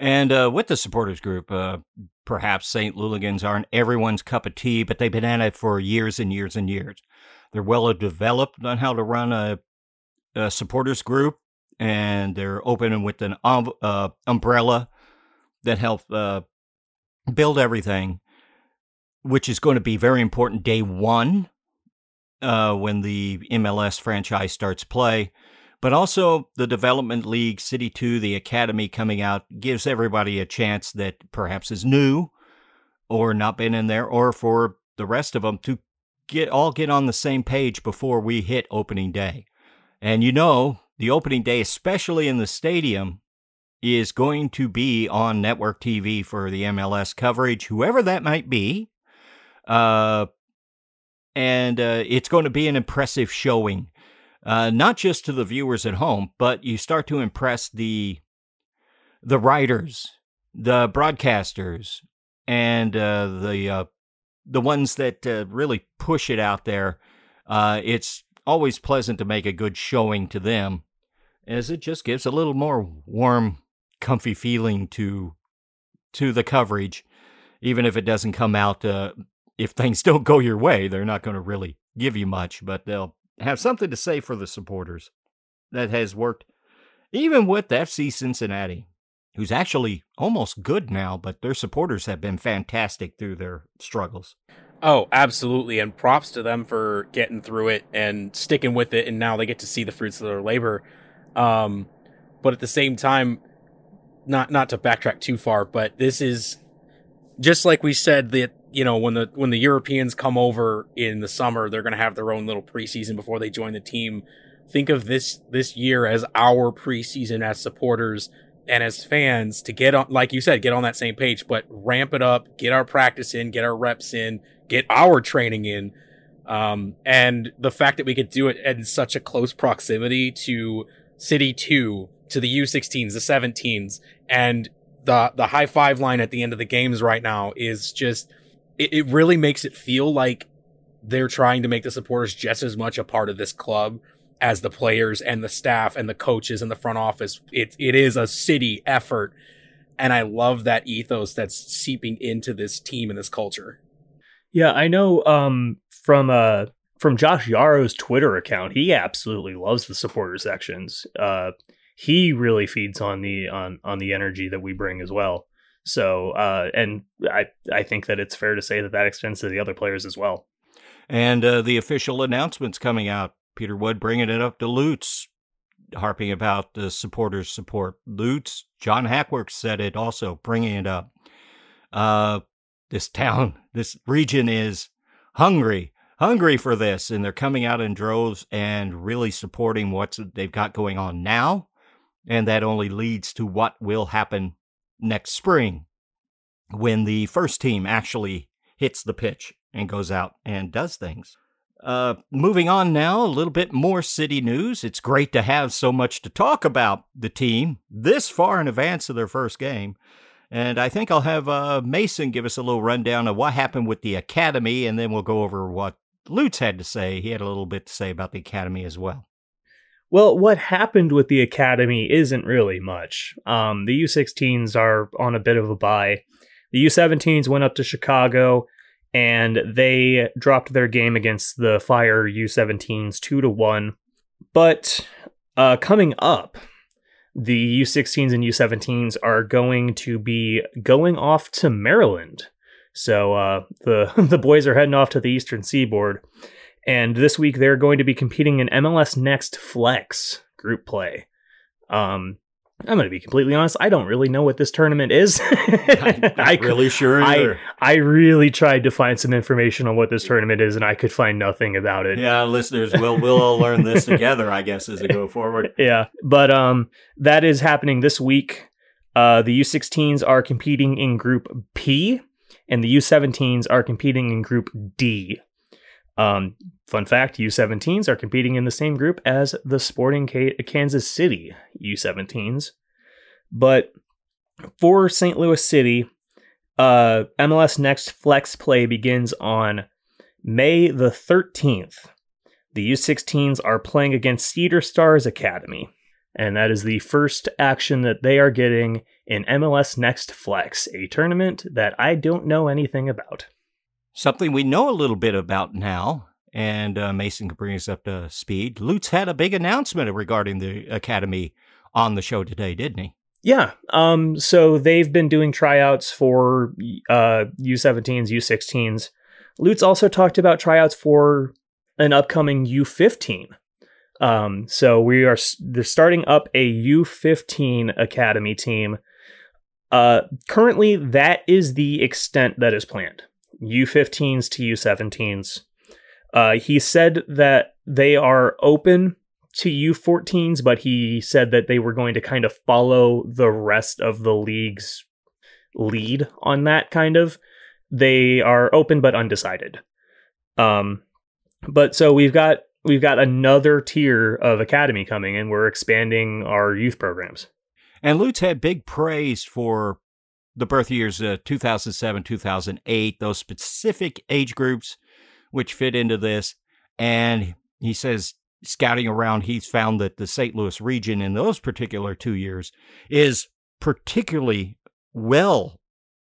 and uh, with the supporters group, uh, perhaps St. Louligans aren't everyone's cup of tea, but they've been at it for years and years and years. They're well developed on how to run a, a supporters group, and they're open with an uh, umbrella that helps uh, build everything, which is going to be very important day one uh, when the MLS franchise starts play. But also, the Development League, City 2, the Academy coming out gives everybody a chance that perhaps is new or not been in there, or for the rest of them to get all get on the same page before we hit opening day. And you know, the opening day, especially in the stadium, is going to be on network TV for the MLS coverage, whoever that might be. Uh, and uh, it's going to be an impressive showing uh, not just to the viewers at home, but you start to impress the the writers, the broadcasters, and uh, the uh, the ones that uh, really push it out there. Uh, it's always pleasant to make a good showing to them, as it just gives a little more warm, comfy feeling to to the coverage, even if it doesn't come out. Uh, if things don't go your way, they're not going to really give you much, but they'll have something to say for the supporters that has worked even with FC Cincinnati, who's actually almost good now, but their supporters have been fantastic through their struggles. Oh, absolutely. And props to them for getting through it and sticking with it. And now they get to see the fruits of their labor. Um, but at the same time, not, not to backtrack too far, but this is just like we said that you know when the when the Europeans come over in the summer, they're going to have their own little preseason before they join the team. Think of this this year as our preseason as supporters and as fans to get on, like you said, get on that same page, but ramp it up, get our practice in, get our reps in, get our training in. Um, and the fact that we could do it in such a close proximity to City 2, to the U16s, the 17s, and the the high five line at the end of the games right now is just it, it really makes it feel like they're trying to make the supporters just as much a part of this club as the players and the staff and the coaches and the front office. It it is a city effort. And I love that ethos that's seeping into this team and this culture. Yeah, I know um, from uh, from Josh Yaro's Twitter account, he absolutely loves the supporter sections. Uh, he really feeds on the on on the energy that we bring as well. So, uh, and I I think that it's fair to say that that extends to the other players as well. And uh, the official announcements coming out: Peter Wood bringing it up to Lutz, harping about the supporters' support. Lutz, John Hackworth said it also, bringing it up. Uh, this town, this region is hungry, hungry for this, and they're coming out in droves and really supporting what they've got going on now, and that only leads to what will happen next spring when the first team actually hits the pitch and goes out and does things. Uh, moving on now, a little bit more city news. It's great to have so much to talk about the team this far in advance of their first game. And I think I'll have uh, Mason give us a little rundown of what happened with the academy, and then we'll go over what Lutz had to say. He had a little bit to say about the academy as well. Well, what happened with the academy isn't really much. Um, the U16s are on a bit of a bye. The U17s went up to Chicago and they dropped their game against the Fire U17s two to one. But uh, coming up, the U16s and U17s are going to be going off to Maryland. So uh, the the boys are heading off to the Eastern Seaboard and this week they're going to be competing in MLS Next Flex group play. Um, I'm going to be completely honest. I don't really know what this tournament is. I'm I really sure either. I, I really tried to find some information on what this tournament is, and I could find nothing about it. Yeah, listeners, we'll we'll all learn this together, I guess, as we go forward. Yeah, but um, that is happening this week. Uh, the U16s are competing in Group P, and the U17s are competing in Group D. Um, fun fact U17s are competing in the same group as the Sporting Kansas City U17s. But for St. Louis City, uh, MLS Next Flex play begins on May the 13th. The U16s are playing against Cedar Stars Academy, and that is the first action that they are getting in MLS Next Flex, a tournament that I don't know anything about. Something we know a little bit about now, and uh, Mason can bring us up to speed. Lutz had a big announcement regarding the Academy on the show today, didn't he? Yeah. Um, so they've been doing tryouts for uh, U17s, U16s. Lutz also talked about tryouts for an upcoming U15. Um, so we are they're starting up a U15 academy team. Uh, currently, that is the extent that is planned. U15s to U17s. Uh, he said that they are open to U14s, but he said that they were going to kind of follow the rest of the league's lead on that kind of. They are open but undecided. Um, but so we've got we've got another tier of academy coming, and we're expanding our youth programs. And Lutz had big praise for the birth years uh, 2007, 2008, those specific age groups which fit into this. And he says scouting around, he's found that the St. Louis region in those particular two years is particularly well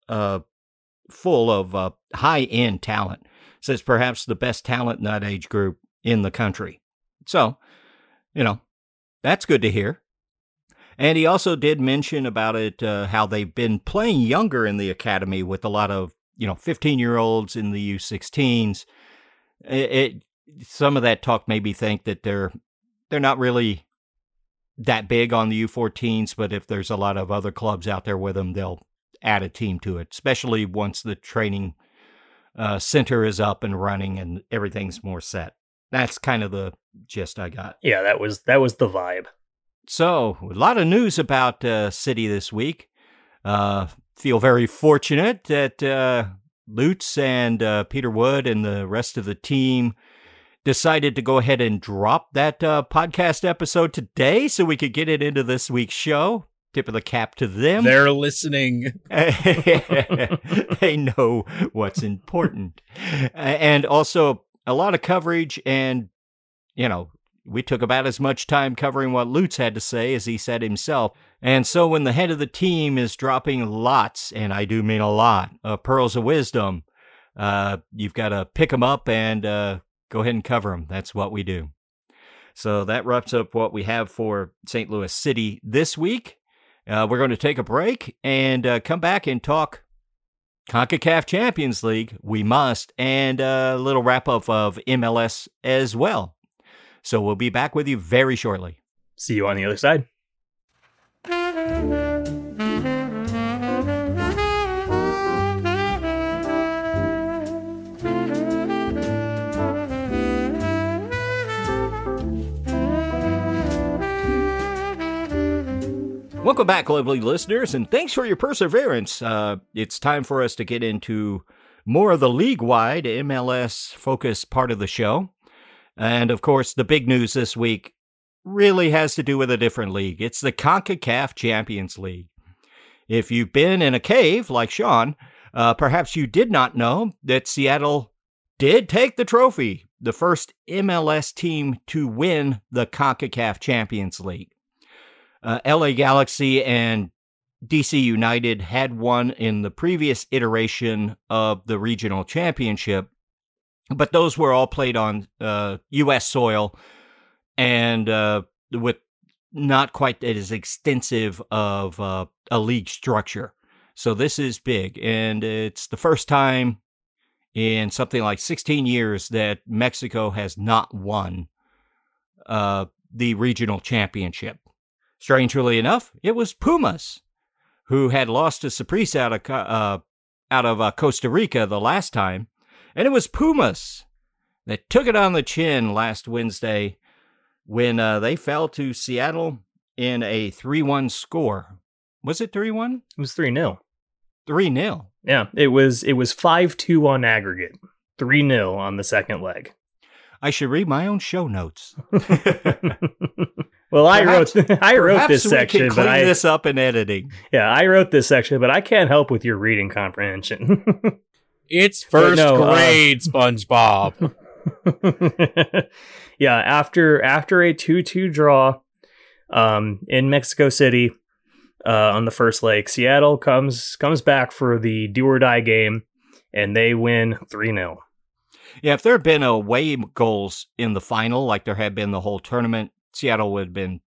uh, full of uh, high end talent. Says perhaps the best talent in that age group in the country. So, you know, that's good to hear. And he also did mention about it uh, how they've been playing younger in the academy with a lot of, you know, 15 year olds in the U16s. It, it some of that talk made me think that they're they're not really that big on the U14s, but if there's a lot of other clubs out there with them, they'll add a team to it, especially once the training uh, center is up and running and everything's more set. That's kind of the gist I got. Yeah, that was that was the vibe. So a lot of news about uh, City this week. Uh, feel very fortunate that uh, Lutz and uh, Peter Wood and the rest of the team decided to go ahead and drop that uh, podcast episode today so we could get it into this week's show. Tip of the cap to them. They're listening. they know what's important. and also a lot of coverage and you know, we took about as much time covering what Lutz had to say as he said himself. And so when the head of the team is dropping lots, and I do mean a lot, of pearls of wisdom, uh, you've got to pick them up and uh, go ahead and cover them. That's what we do. So that wraps up what we have for St. Louis City this week. Uh, we're going to take a break and uh, come back and talk CONCACAF Champions League. We must, and a little wrap up of MLS as well. So we'll be back with you very shortly. See you on the other side. Welcome back, lovely listeners, and thanks for your perseverance. Uh, it's time for us to get into more of the league wide MLS focused part of the show. And of course, the big news this week really has to do with a different league. It's the CONCACAF Champions League. If you've been in a cave like Sean, uh, perhaps you did not know that Seattle did take the trophy, the first MLS team to win the CONCACAF Champions League. Uh, LA Galaxy and DC United had won in the previous iteration of the regional championship, but those were all played on uh, U.S. soil and uh, with not quite as extensive of uh, a league structure. So this is big, and it's the first time in something like 16 years that Mexico has not won uh, the regional championship. Strangely enough, it was Pumas who had lost to Saprissa out of uh, out of uh, Costa Rica the last time, and it was Pumas that took it on the chin last Wednesday when uh, they fell to Seattle in a 3 1 score. Was it 3 1? It was 3 0. 3 0. Yeah, it was it was 5 2 on aggregate. 3 0 on the second leg. I should read my own show notes. well, I wrote I wrote Perhaps this we section, can but I this up in editing. yeah I wrote this section, but I can't help with your reading comprehension. It's first no, uh, grade SpongeBob. Yeah, after after a two two draw, um, in Mexico City, uh, on the first leg, Seattle comes comes back for the do or die game, and they win three 0 Yeah, if there had been away goals in the final, like there had been the whole tournament, Seattle would have been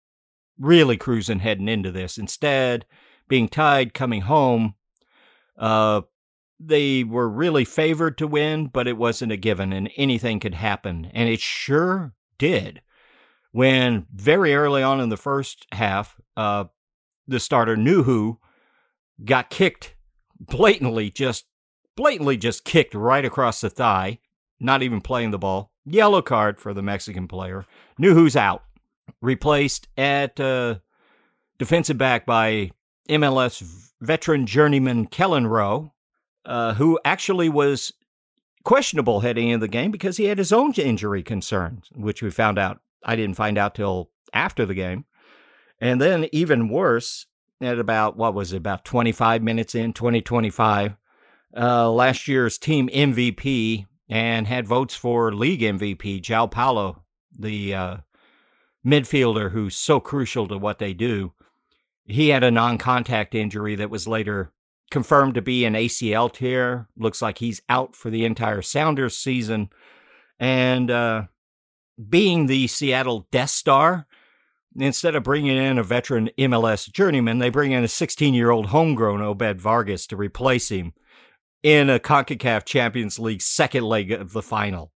really cruising heading into this. Instead, being tied coming home, uh, they were really favored to win, but it wasn't a given, and anything could happen. And it sure did. When very early on in the first half, uh, the starter Nouhou got kicked blatantly, just blatantly just kicked right across the thigh not even playing the ball. Yellow card for the Mexican player. Who's out. Replaced at uh, defensive back by MLS veteran journeyman Kelyn Rowe, uh, who actually was questionable heading into the game because he had his own injury concerns, which we found out. I didn't find out till after the game. And then, even worse, at about, what was it, about 25 minutes in, 2025, uh, last year's team MVP and had votes for league MVP, João Paulo, the uh, midfielder who's so crucial to what they do. He had a non contact injury that was later confirmed to be an ACL tear. Looks like he's out for the entire Sounders season. And uh, being the Seattle Death Star, instead of bringing in a veteran MLS journeyman, they bring in a 16 year old homegrown Obed Vargas to replace him in a CONCACAF Champions League second leg of the final.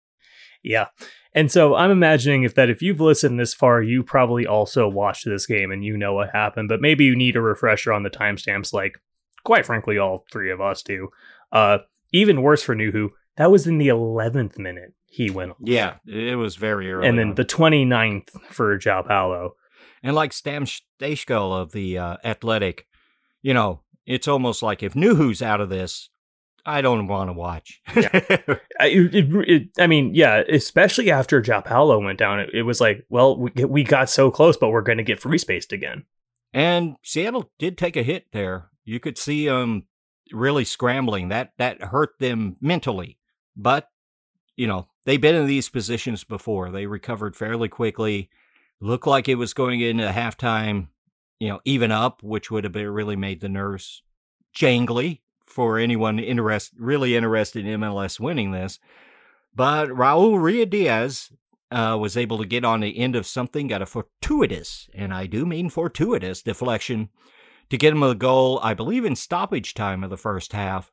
Yeah. And so I'm imagining if that if you've listened this far, you probably also watched this game and you know what happened, but maybe you need a refresher on the timestamps like quite frankly all three of us do. Uh even worse for Nouhou, that was in the 11th minute he went off. Yeah, it was very early. And then on. the 29th for João Paulo. and like Stam of the uh, Athletic, you know, it's almost like if Nouhou's out of this, I don't want to watch. I, it, it, it- I mean, yeah, especially after João Paulo went down, it, it was like, well, we, we got so close, but we're going to get free spaced again. And Seattle did take a hit there. You could see them really scrambling. That that hurt them mentally. But, you know, they've been in these positions before. They recovered fairly quickly. Looked like it was going into halftime, you know, even up, which would have been really made the nerves jangly for anyone interest really interested in MLS winning this. But Raul Ruidíaz uh, was able to get on the end of something, got a fortuitous, and I do mean fortuitous, deflection to get him a goal, I believe, in stoppage time of the first half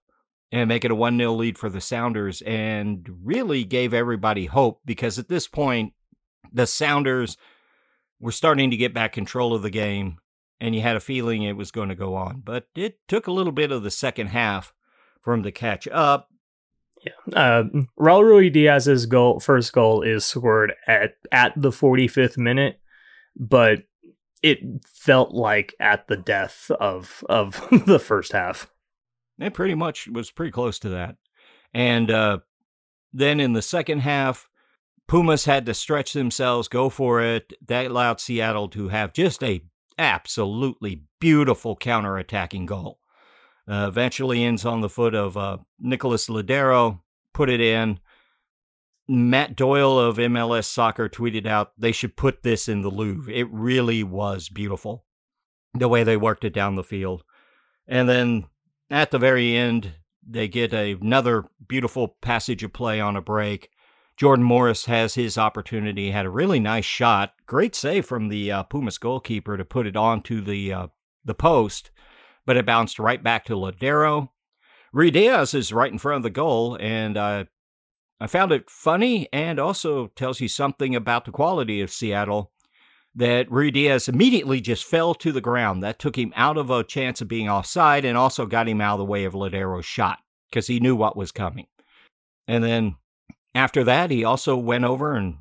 and make it a 1 0 lead for the Sounders and really gave everybody hope because at this point, the Sounders were starting to get back control of the game and you had a feeling it was going to go on. But it took a little bit of the second half for him to catch up. Uh, Raul Ruidíaz's goal, first goal, is scored at at the 45th minute, but it felt like at the death of of the first half. It pretty much was pretty close to that. And uh, then in the second half, Pumas had to stretch themselves, go for it. That allowed Seattle to have just a absolutely beautiful counterattacking goal. Uh, eventually ends on the foot of uh, Nicholas Lodeiro, put it in. Matt Doyle of MLS Soccer tweeted out they should put this in the Louvre. It really was beautiful, the way they worked it down the field. And then at the very end, they get a, another beautiful passage of play on a break. Jordan Morris has his opportunity, had a really nice shot. Great save from the uh, Pumas goalkeeper to put it onto the uh, the post, but it bounced right back to Lodeiro. Reed Diaz is right in front of the goal, and uh, I found it funny and also tells you something about the quality of Seattle that Ruidíaz immediately just fell to the ground. That took him out of a chance of being offside and also got him out of the way of Lodeiro's shot because he knew what was coming. And then after that, he also went over and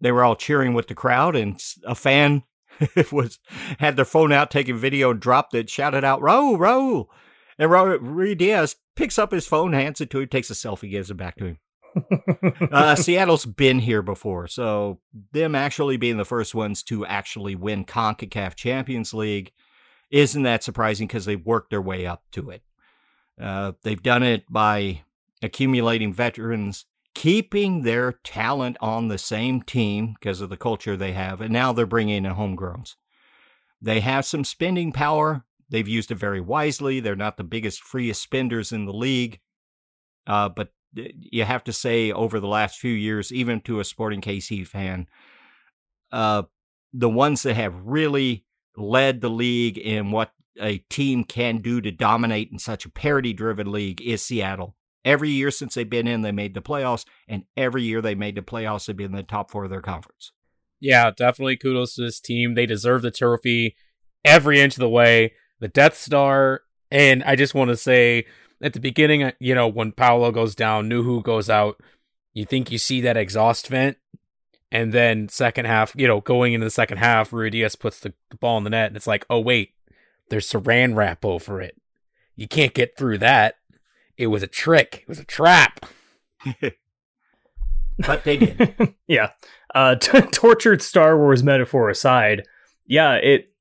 they were all cheering with the crowd, and a fan was had their phone out taking video and dropped it, shouted out, Raul, Raul. And Raul Ruidíaz picks up his phone, hands it to him, takes a selfie, gives it back to him. Uh, Seattle's been here before, so them actually being the first ones to actually win CONCACAF Champions League isn't that surprising because they've worked their way up to it. Uh, they've done it by accumulating veterans, keeping their talent on the same team because of the culture they have, and now they're bringing in homegrowns. They have some spending power. They've used it very wisely. They're not the biggest, freest spenders in the league, uh, but you have to say over the last few years, even to a Sporting KC fan, uh, the ones that have really led the league in what a team can do to dominate in such a parity driven league is Seattle. Every year since they've been in, they made the playoffs, and every year they made the playoffs, they've been in the top four of their conference. Yeah, definitely kudos to this team. They deserve the trophy every inch of the way. The Death Star, and I just want to say at the beginning, you know, when Paulo goes down, Nouhou goes out, you think you see that exhaust vent. And then second half, you know, going into the second half, Ruidíaz puts the, the ball in the net, and it's like, oh wait, there's saran wrap over it. You can't get through that. It was a trick. It was a trap. but they did. yeah. Uh, t- tortured Star Wars metaphor aside, yeah, it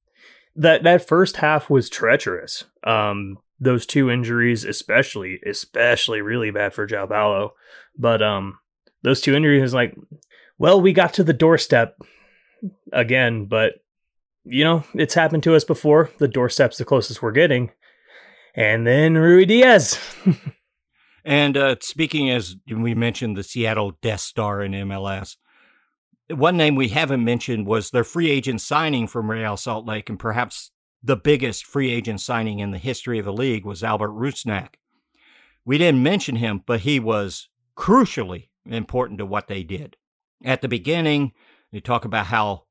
that that first half was treacherous. Um, those two injuries, especially, especially really bad for João Paulo. But um, those two injuries like, well, we got to the doorstep again, but you know, it's happened to us before. The doorstep's the closest we're getting. And then Ruidíaz. and uh, speaking as we mentioned the Seattle Death Star in MLS, one name we haven't mentioned was their free agent signing from Real Salt Lake, and perhaps the biggest free agent signing in the history of the league was Albert Rusnak. We didn't mention him, but he was crucially important to what they did. At the beginning, they talk about how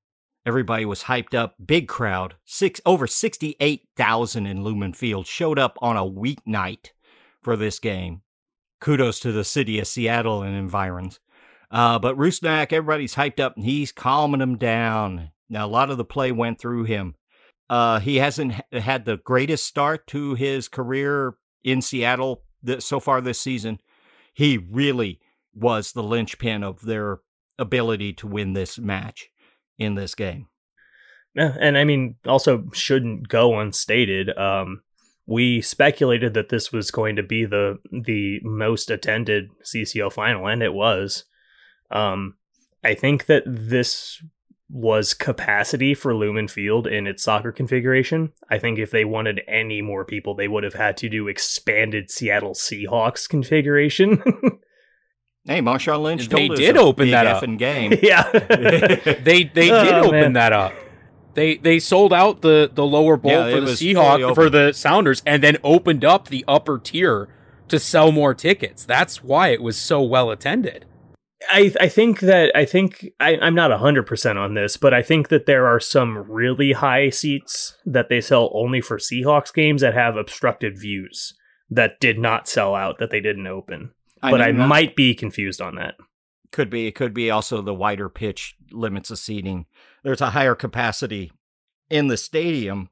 everybody was hyped up, big crowd, six over 68,000 in Lumen Field showed up on a weeknight for this game. Kudos to the city of Seattle and environs. Uh, but Rusnak, everybody's hyped up and he's calming them down. Now, a lot of the play went through him. Uh, he hasn't had the greatest start to his career in Seattle so far this season. He really was the linchpin of their ability to win this match in this game. Yeah, and I mean, also shouldn't go unstated. Um, we speculated that this was going to be the the most attended CCL final, and it was. Um, I think that this was capacity for Lumen Field in its soccer configuration. I think if they wanted any more people, they would have had to do expanded Seattle Seahawks configuration. hey, Marshawn Lynch they did open that up. In game. yeah, they they oh, did open man. that up. They they sold out the the lower bowl yeah, for the Seahawks for the Sounders, and then opened up the upper tier to sell more tickets. That's why it was so well attended. I I think that I think I, I'm not hundred percent on this, but I think that there are some really high seats that they sell only for Seahawks games that have obstructed views that did not sell out that they didn't open. I but I might be confused on that. Could be. It could be also the wider pitch limits of seating. There's a higher capacity in the stadium,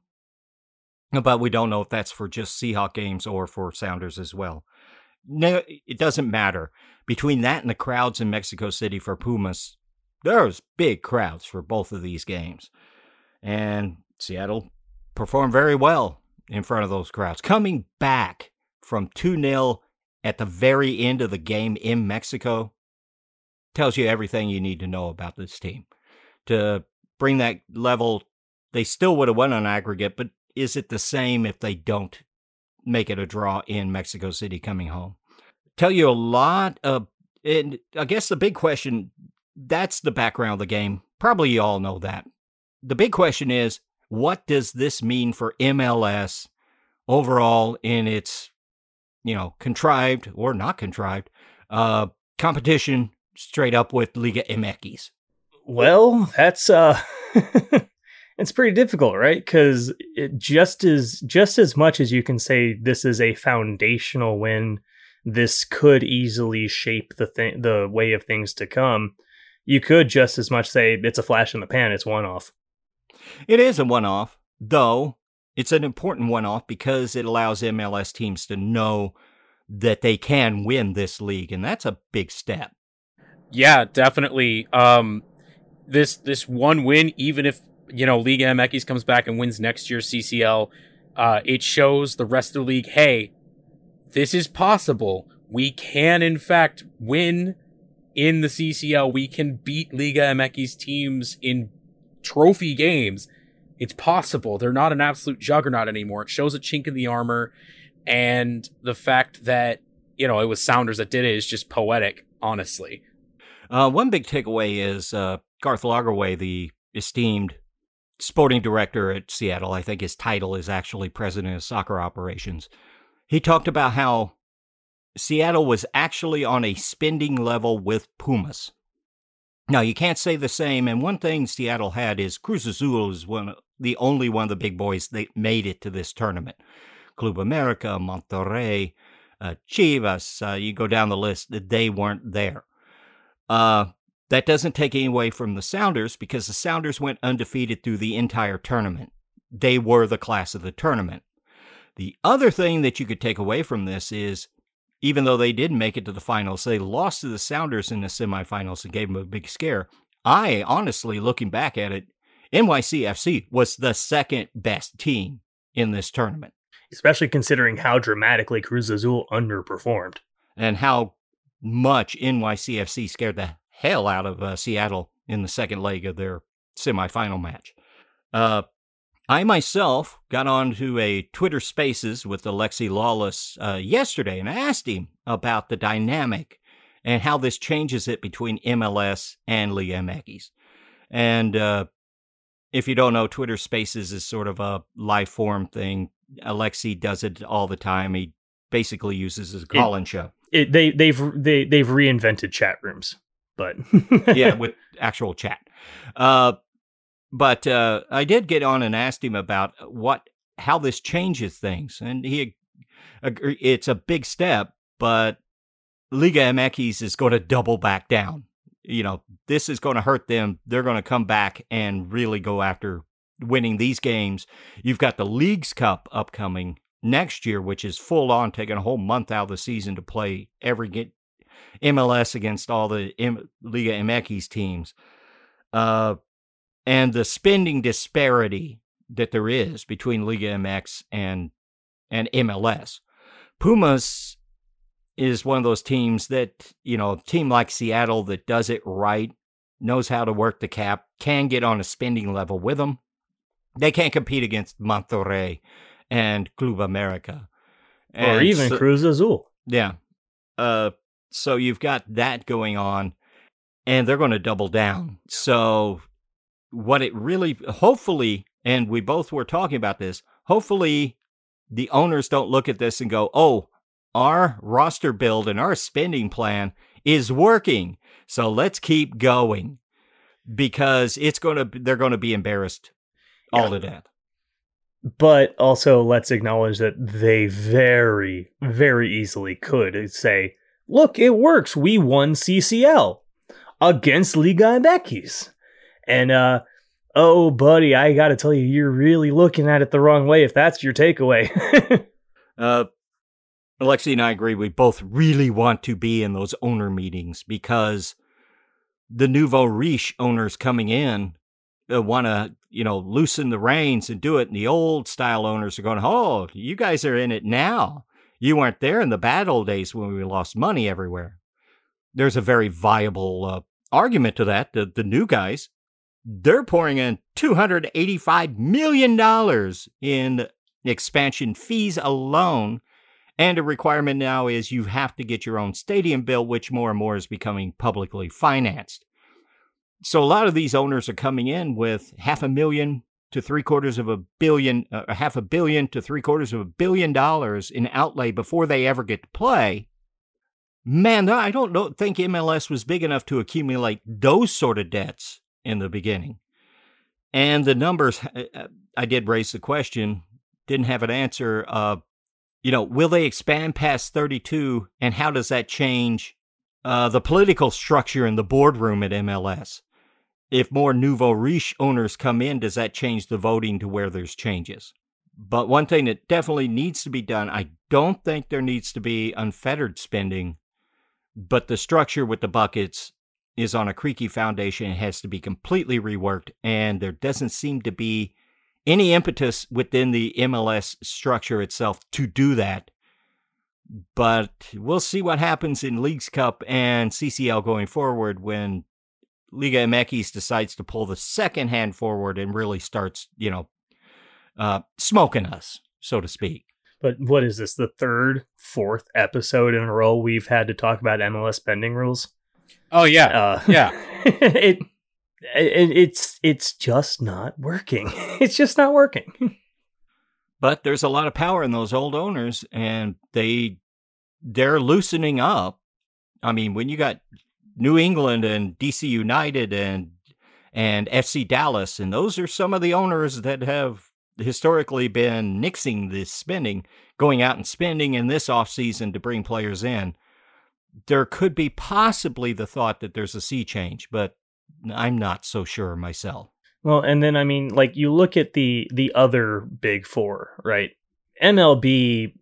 but we don't know if that's for just Seahawk games or for Sounders as well. No, it doesn't matter between that and the crowds in Mexico City for Pumas, there's big crowds for both of these games. And Seattle performed very well in front of those crowds. Coming back from 2 0 at the very end of the game in Mexico tells you everything you need to know about this team. To bring that level, they still would have won on aggregate, but is it the same if they don't make it a draw in Mexico City coming home? Tell you a lot of, and I guess the big question that's the background of the game. Probably you all know that. The big question is what does this mean for MLS overall in its, you know, contrived or not contrived uh, competition straight up with Liga MX? Well, that's uh it's pretty difficult, right? Cuz just as just as much as you can say this is a foundational win this could easily shape the thing, the way of things to come. You could just as much say it's a flash in the pan, it's one off. It is a one off, though it's an important one off because it allows MLS teams to know that they can win this league, and that's a big step. Yeah, definitely. Um, this this one win, even if you know Liga MX comes back and wins next year's CCL, uh, it shows the rest of the league, hey, this is possible. We can in fact win in the CCL. We can beat Liga MX teams in trophy games. It's possible. They're not an absolute juggernaut anymore. It shows a chink in the armor, and the fact that you know it was Sounders that did it is just poetic, honestly. Uh, one big takeaway is uh, Garth Lagerwey, the esteemed sporting director at Seattle. I think his title is actually president of soccer operations. He talked about how Seattle was actually on a spending level with Pumas. Now you can't say the same. And one thing Seattle had is Cruz Azul is one the only one of the big boys that made it to this tournament. Club America, Monterrey, uh, Chivas, uh, you go down the list, they weren't there. Uh, that doesn't take any away from the Sounders because the Sounders went undefeated through the entire tournament. They were the class of the tournament. The other thing that you could take away from this is even though they didn't make it to the finals, they lost to the Sounders in the semifinals and gave them a big scare. I honestly, looking back at it, NYCFC was the second best team in this tournament. Especially considering how dramatically Cruz Azul underperformed. And how much NYCFC scared the hell out of uh, Seattle in the second leg of their semifinal match. Uh, I myself got onto a Twitter Spaces with Alexi Lalas uh, yesterday and I asked him about the dynamic and how this changes it between MLS and Liga MX. And uh, if you don't know, Twitter Spaces is sort of a live form thing. Alexi does it all the time. He basically uses his call-in show. It, they they've they they've reinvented chat rooms, but yeah, with actual chat. Uh, but uh, I did get on and asked him about what how this changes things, and he it's a big step, but Liga MX is going to double back down. You know, this is going to hurt them. They're going to come back and really go after winning these games. You've got the Leagues Cup upcoming next year, which is full on, taking a whole month out of the season to play every get MLS against all the M- Liga MX teams. Uh, and the spending disparity that there is between Liga MX and and MLS. Pumas is one of those teams that, you know, a team like Seattle that does it right, knows how to work the cap, can get on a spending level with them. They can't compete against Monterrey and Club America. And or even so, Cruz Azul. Yeah. Uh, so you've got that going on, and they're going to double down. So what it really, hopefully, and we both were talking about this, hopefully the owners don't look at this and go, oh, our roster build and our spending plan is working. So let's keep going because it's going to, they're going to be embarrassed all yeah. to death. But also, let's acknowledge that they very, very easily could say, look, it works. We won CCL against Liga MX. And uh oh buddy, I got to tell you you're really looking at it the wrong way if that's your takeaway. uh Alexi and I agree we both really want to be in those owner meetings because the nouveau riche owners coming in uh, want to, you know, loosen the reins and do it. And the old style owners are going, oh, you guys are in it now. You weren't there in the bad old days when we lost money everywhere. There's a very viable uh, argument to that. The, the new guys they're pouring in $285 million in expansion fees alone. And a requirement now is you have to get your own stadium built, which more and more is becoming publicly financed. So a lot of these owners are coming in with half a million to three quarters of a billion, uh, half a billion to three quarters of a billion dollars in outlay before they ever get to play. Man, I don't think MLS was big enough to accumulate those sort of debts in the beginning. And the numbers, uh, uh, I did raise the question, didn't have an answer. Uh, you know, will they expand past 32? And how does that change uh, the political structure in the boardroom at MLS? if more nouveau riche owners come in, does that change the voting to where there's changes? But one thing that definitely needs to be done, I don't think there needs to be unfettered spending, but the structure with the buckets is on a creaky foundation. It has to be completely reworked, and there doesn't seem to be any impetus within the MLS structure itself to do that. But we'll see what happens in Leagues Cup and CCL going forward when Liga MX decides to pull the second hand forward and really starts, you know, uh, smoking us, so to speak. But what is this? The third, fourth episode in a row we've had to talk about MLS spending rules. Oh yeah, Uh, yeah. it, it it's it's just not working. It's just not working. But there's a lot of power in those old owners, and they they're loosening up. I mean, when you got New England and DC United and and FC Dallas, and those are some of the owners that have historically been nixing this spending, going out and spending in this offseason to bring players in. There could be possibly the thought that there's a sea change, but I'm not so sure myself. Well, and then I mean, like you look at the the other big four, right? MLB,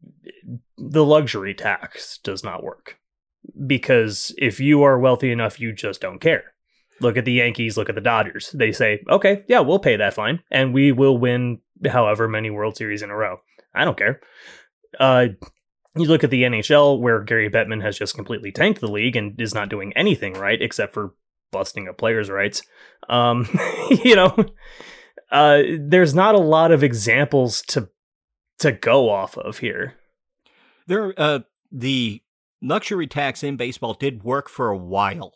the luxury tax does not work because if you are wealthy enough, you just don't care. Look at the Yankees, look at the Dodgers. They say, okay, yeah, we'll pay that fine, and we will win however many World Series in a row. I don't care. Uh, you look at the NHL, where Gary Bettman has just completely tanked the league and is not doing anything right except for busting up players' rights. Um, you know, uh, there's not a lot of examples to to go off of here. There, uh, the luxury tax in baseball did work for a while.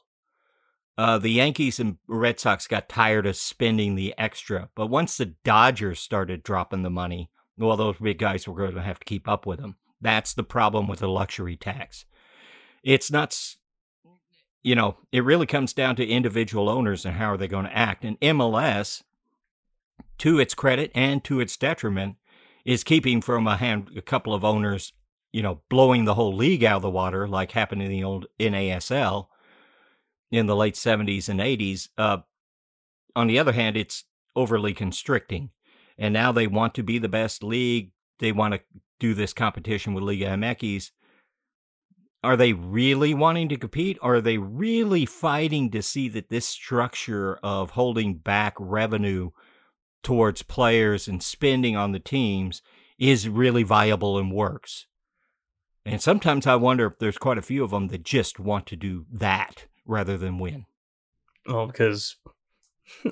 Uh, the Yankees and Red Sox got tired of spending the extra, but once the Dodgers started dropping the money, well, those big guys were going to have to keep up with them. That's the problem with the luxury tax. It's not, you know, it really comes down to individual owners and how are they going to act. And MLS, to its credit and to its detriment, is keeping from a hand a couple of owners, you know, blowing the whole league out of the water, like happened in the old NASL in the late 70s and 80s. Uh, on the other hand, it's overly constricting. And now they want to be the best league. They want to do this competition with Liga MX. Are they really wanting to compete? Are they really fighting to see that this structure of holding back revenue towards players and spending on the teams is really viable and works? And sometimes I wonder if there's quite a few of them that just want to do that rather than win. Well, because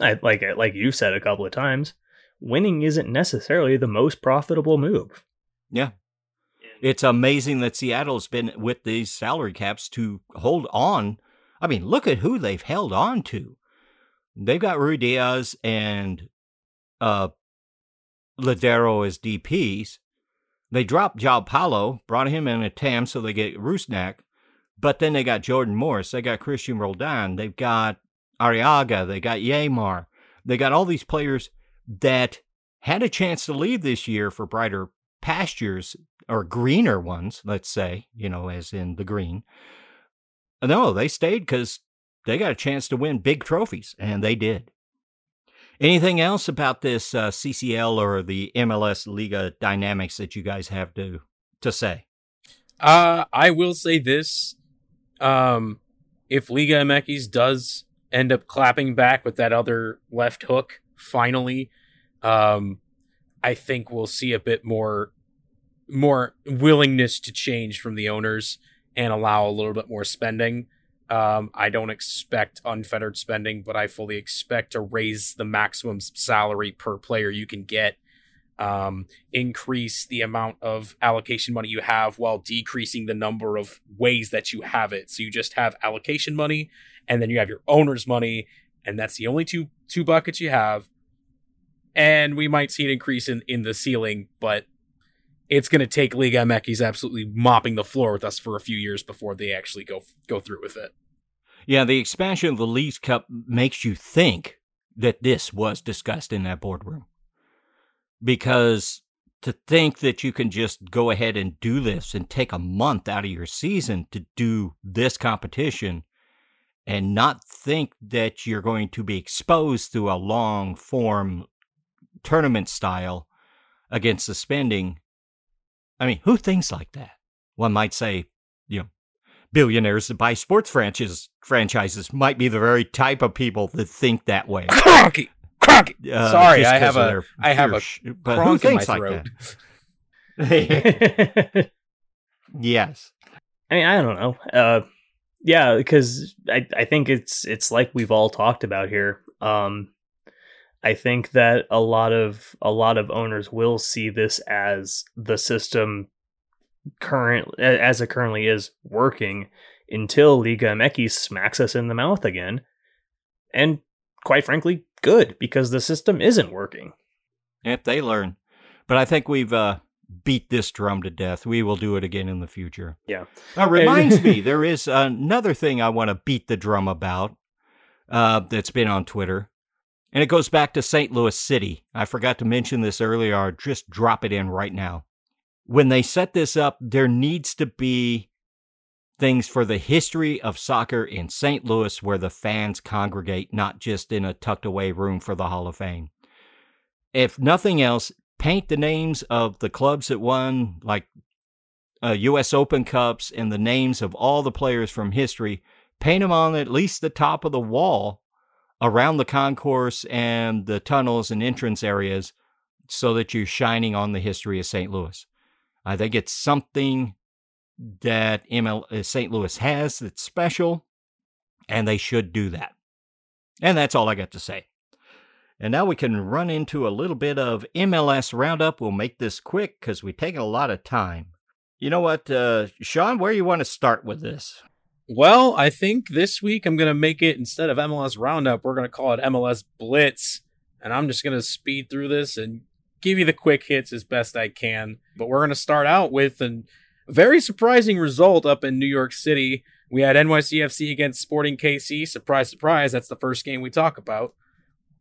I, like like you said a couple of times, winning isn't necessarily the most profitable move. Yeah. It's amazing that Seattle's been with these salary caps to hold on. I mean, look at who they've held on to. They've got Ruidíaz and uh, Lodeiro as DPs. They dropped João Paulo, brought him in a TAM so they get Rusnak. But then they got Jordan Morris. They got Christian Roldan. They've got Arreaga. They got Yeimar. They got all these players that had a chance to leave this year for brighter pastures or greener ones, let's say, you know, as in the green. No, they stayed because they got a chance to win big trophies, and they did. Anything else about this uh, CCL or the MLS Liga dynamics that you guys have to to say? Uh, I will say this: um, if Liga MX does end up clapping back with that other left hook, finally, um, I think we'll see a bit more more willingness to change from the owners and allow a little bit more spending. Um, I don't expect unfettered spending, but I fully expect to raise the maximum salary per player you can get um, increase the amount of allocation money you have while decreasing the number of ways that you have it. So you just have allocation money, and then you have your owner's money, and that's the only two two buckets you have. And we might see an increase in in the ceiling, but it's going to take Liga MX absolutely mopping the floor with us for a few years before they actually go go through with it. Yeah, the expansion of the Leagues Cup makes you think that this was discussed in that boardroom. Because to think that you can just go ahead and do this and take a month out of your season to do this competition and not think that you're going to be exposed to a long form tournament style against suspending. I mean, who thinks like that? One might say, you know, billionaires that buy sports franchises franchises might be the very type of people that think that way. Cronky, cronky. Uh, Sorry, I have a I have a fierce- but who cronk in my thinks like throat. that? yes. I mean, I don't know. Uh, yeah, because I I think it's it's like we've all talked about here. Um, I think that a lot of a lot of owners will see this as the system current as it currently is working until Liga MX smacks us in the mouth again, and quite frankly, good because the system isn't working. If they learn. But I think we've uh, beat this drum to death. We will do it again in the future. Yeah. Uh, reminds me, there is another thing I want to beat the drum about uh, that's been on Twitter. And it goes back to St. Louis City. I forgot to mention this earlier. I'll just drop it in right now. When they set this up, there needs to be things for the history of soccer in St. Louis where the fans congregate, not just in a tucked away room for the Hall of Fame. If nothing else, paint the names of the clubs that won, like uh, U.S. Open Cups, and the names of all the players from history. Paint them on at least the top of the wall around the concourse and the tunnels and entrance areas so that you're shining on the history of St. Louis. I think it's something that ML, uh, St. Louis has that's special, and they should do that. And that's all I got to say. And now we can run into a little bit of MLS roundup. We'll make this quick because we've taken a lot of time. You know what, uh, Sean, where you want to start with this? Well, I think this week I'm going to make it instead of MLS Roundup, we're going to call it MLS Blitz. And I'm just going to speed through this and give you the quick hits as best I can. But we're going to start out with a very surprising result up in New York City. We had NYCFC against Sporting KC. Surprise, surprise. That's the first game we talk about.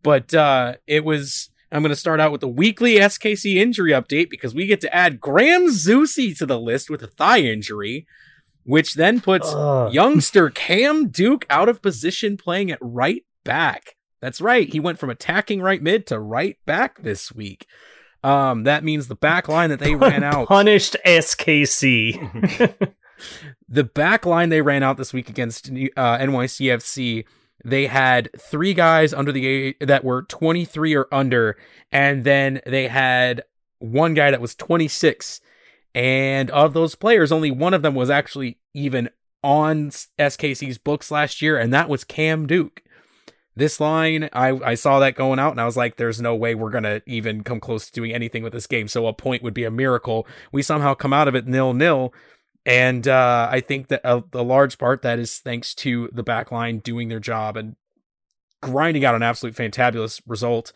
But uh, it was. I'm going to start out with the weekly SKC injury update because we get to add Graham Zusi to the list with a thigh injury, which then puts Ugh. youngster Cam Duke out of position playing at right back. That's right. He went from attacking right mid to right back this week. Um, that means the back line that they ran out. Punished SKC. the back line they ran out this week against uh, NYCFC, they had three guys under the age that were 23 or under, and then they had one guy that was 26. And of those players, only one of them was actually even on SKC's books last year, and that was Cam Duke. This line, I, I saw that going out, and I was like, there's no way we're going to even come close to doing anything with this game. So a point would be a miracle. We somehow come out of it nil nil. And uh, I think that a, a large part that is thanks to the back line doing their job and grinding out an absolute fantabulous result.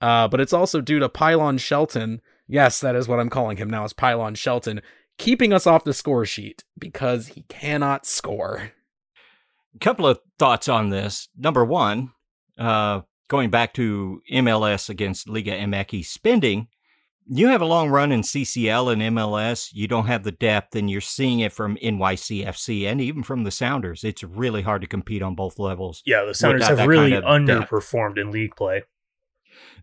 Uh, but it's also due to Pylon Shelton. Yes, that is what I'm calling him now, is Pylon Shelton, keeping us off the score sheet because he cannot score. couple of thoughts on this. Number one, uh, going back to MLS against Liga MX spending, you have a long run in CCL and MLS. You don't have the depth, and you're seeing it from NYCFC and even from the Sounders. It's really hard to compete on both levels. yeah, the Sounders have really kind of depth. underperformed in league play.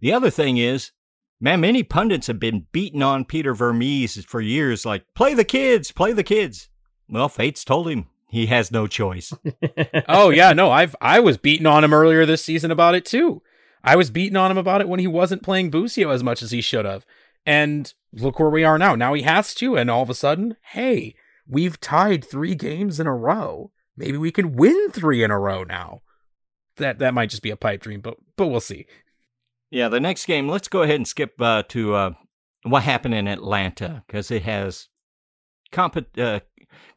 The other thing is, man, many pundits have been beating on Peter Vermes for years, like, play the kids, play the kids. Well, Fate's told him he has no choice. oh yeah, no, I've I was beating on him earlier this season about it too. I was beating on him about it when he wasn't playing Busio as much as he should have. And look where we are now. Now he has to, and all of a sudden, hey, we've tied three games in a row. Maybe we can win three in a row now. That that might just be a pipe dream, but but we'll see. Yeah, the next game, let's go ahead and skip uh, to uh, what happened in Atlanta because it has comp- uh,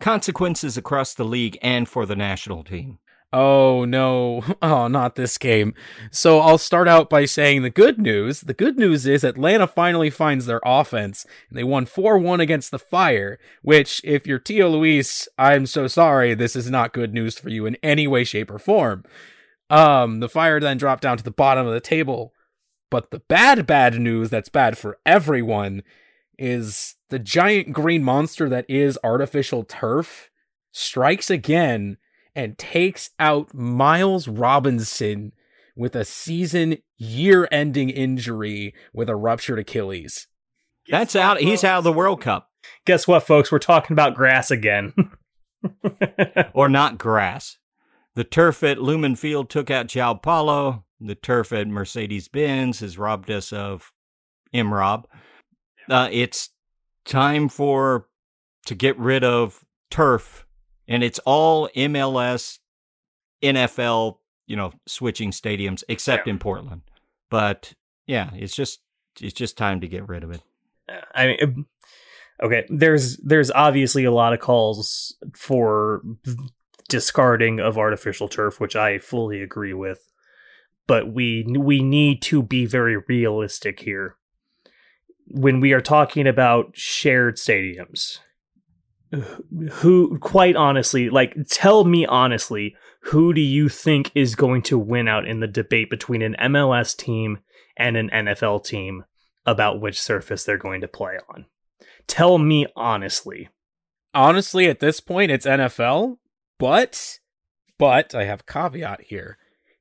consequences across the league and for the national team. Oh no. Oh, not this game. So I'll start out by saying the good news. The good news is Atlanta finally finds their offense and they won 4-1 against the Fire, which if you're Tio Luis, I'm so sorry this is not good news for you in any way shape or form. Um the Fire then dropped down to the bottom of the table. But the bad bad news that's bad for everyone is the giant green monster that is artificial turf strikes again and takes out Miles Robinson with a season year ending injury with a ruptured Achilles. That's out. He's out of the World Cup. Guess what, folks? We're talking about grass again. or not grass. The turf at Lumen Field took out João Paulo. The turf at Mercedes Benz has robbed us of Imrob. Uh, it's time for to get rid of turf, and it's all MLS, NFL, you know, switching stadiums except Yeah. in Portland. But yeah, it's just it's just time to get rid of it. I mean, um, okay. There's there's obviously a lot of calls for discarding of artificial turf, which I fully agree with. But we we need to be very realistic here. When we are talking about shared stadiums, who quite honestly, like tell me honestly, who do you think is going to win out in the debate between an MLS team and an NFL team about which surface they're going to play on? Tell me honestly. Honestly, at this point, it's NFL, but, but I have caveat here.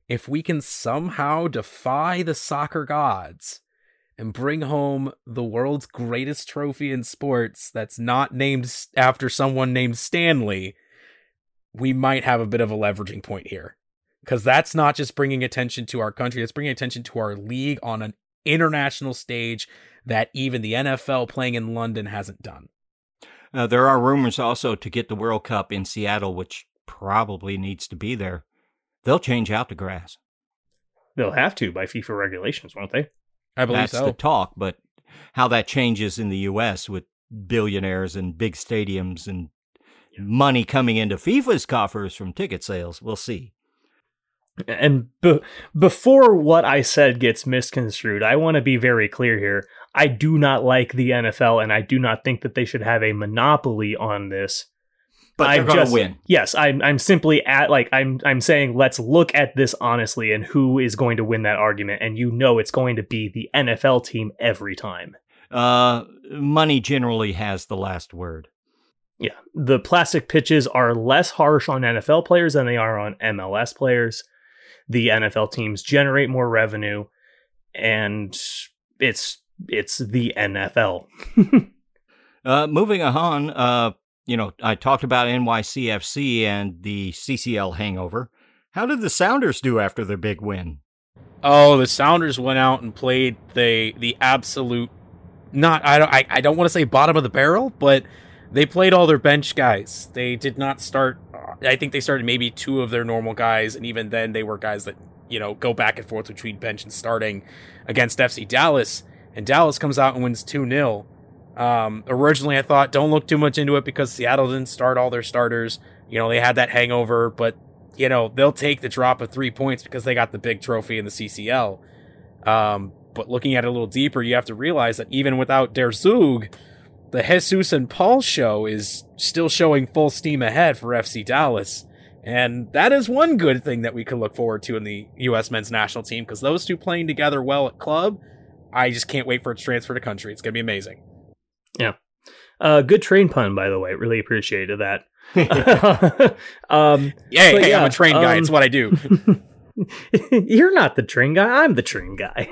If we can somehow defy the soccer gods and bring home the world's greatest trophy in sports that's not named after someone named Stanley, we might have a bit of a leveraging point here. Because that's not just bringing attention to our country, it's bringing attention to our league on an international stage that even the NFL playing in London hasn't done. Uh, there are rumors also to get the World Cup in Seattle, which probably needs to be there. They'll change out the grass. They'll have to by FIFA regulations, won't they? I believe That's so. the talk, but how that changes in the U.S. with billionaires and big stadiums and money coming into FIFA's coffers from ticket sales, we'll see. And be- before what I said gets misconstrued, I want to be very clear here. I do not like the NFL, and I do not think that they should have a monopoly on this. But they're I'm to just- win. Yes, I'm. I'm simply at like I'm. I'm saying let's look at this honestly, and who is going to win that argument. And you know, it's going to be the NFL team every time. Uh, money generally has the last word. Yeah, the plastic pitches are less harsh on NFL players than they are on MLS players. The NFL teams generate more revenue, and it's it's the NFL. Uh, moving on, uh, you know, I talked about NYCFC and the CCL hangover. How did the Sounders do after their big win? Oh, the Sounders went out and played the the absolute not I don't I, I don't want to say bottom of the barrel, but they played all their bench guys. They did not start uh, I think they started maybe two of their normal guys and even then they were guys that, you know, go back and forth between bench and starting against FC Dallas and Dallas comes out and wins 2-0. Um, originally I thought don't look too much into it because Seattle didn't start all their starters. You know, they had that hangover, but you know, they'll take the drop of three points because they got the big trophy in the CCL. Um, but looking at it a little deeper, you have to realize that even without Der Zug, the Jesus and Paul show is still showing full steam ahead for FC Dallas. And that is one good thing that we could look forward to in the U.S. men's national team because those two playing together well at club, I just can't wait for its transfer to country. It's going to be amazing. Uh, good train pun, by the way. Really appreciated that. um, Hey, hey, I'm a train guy. um, it's what I do. you're not the train guy. I'm the train guy.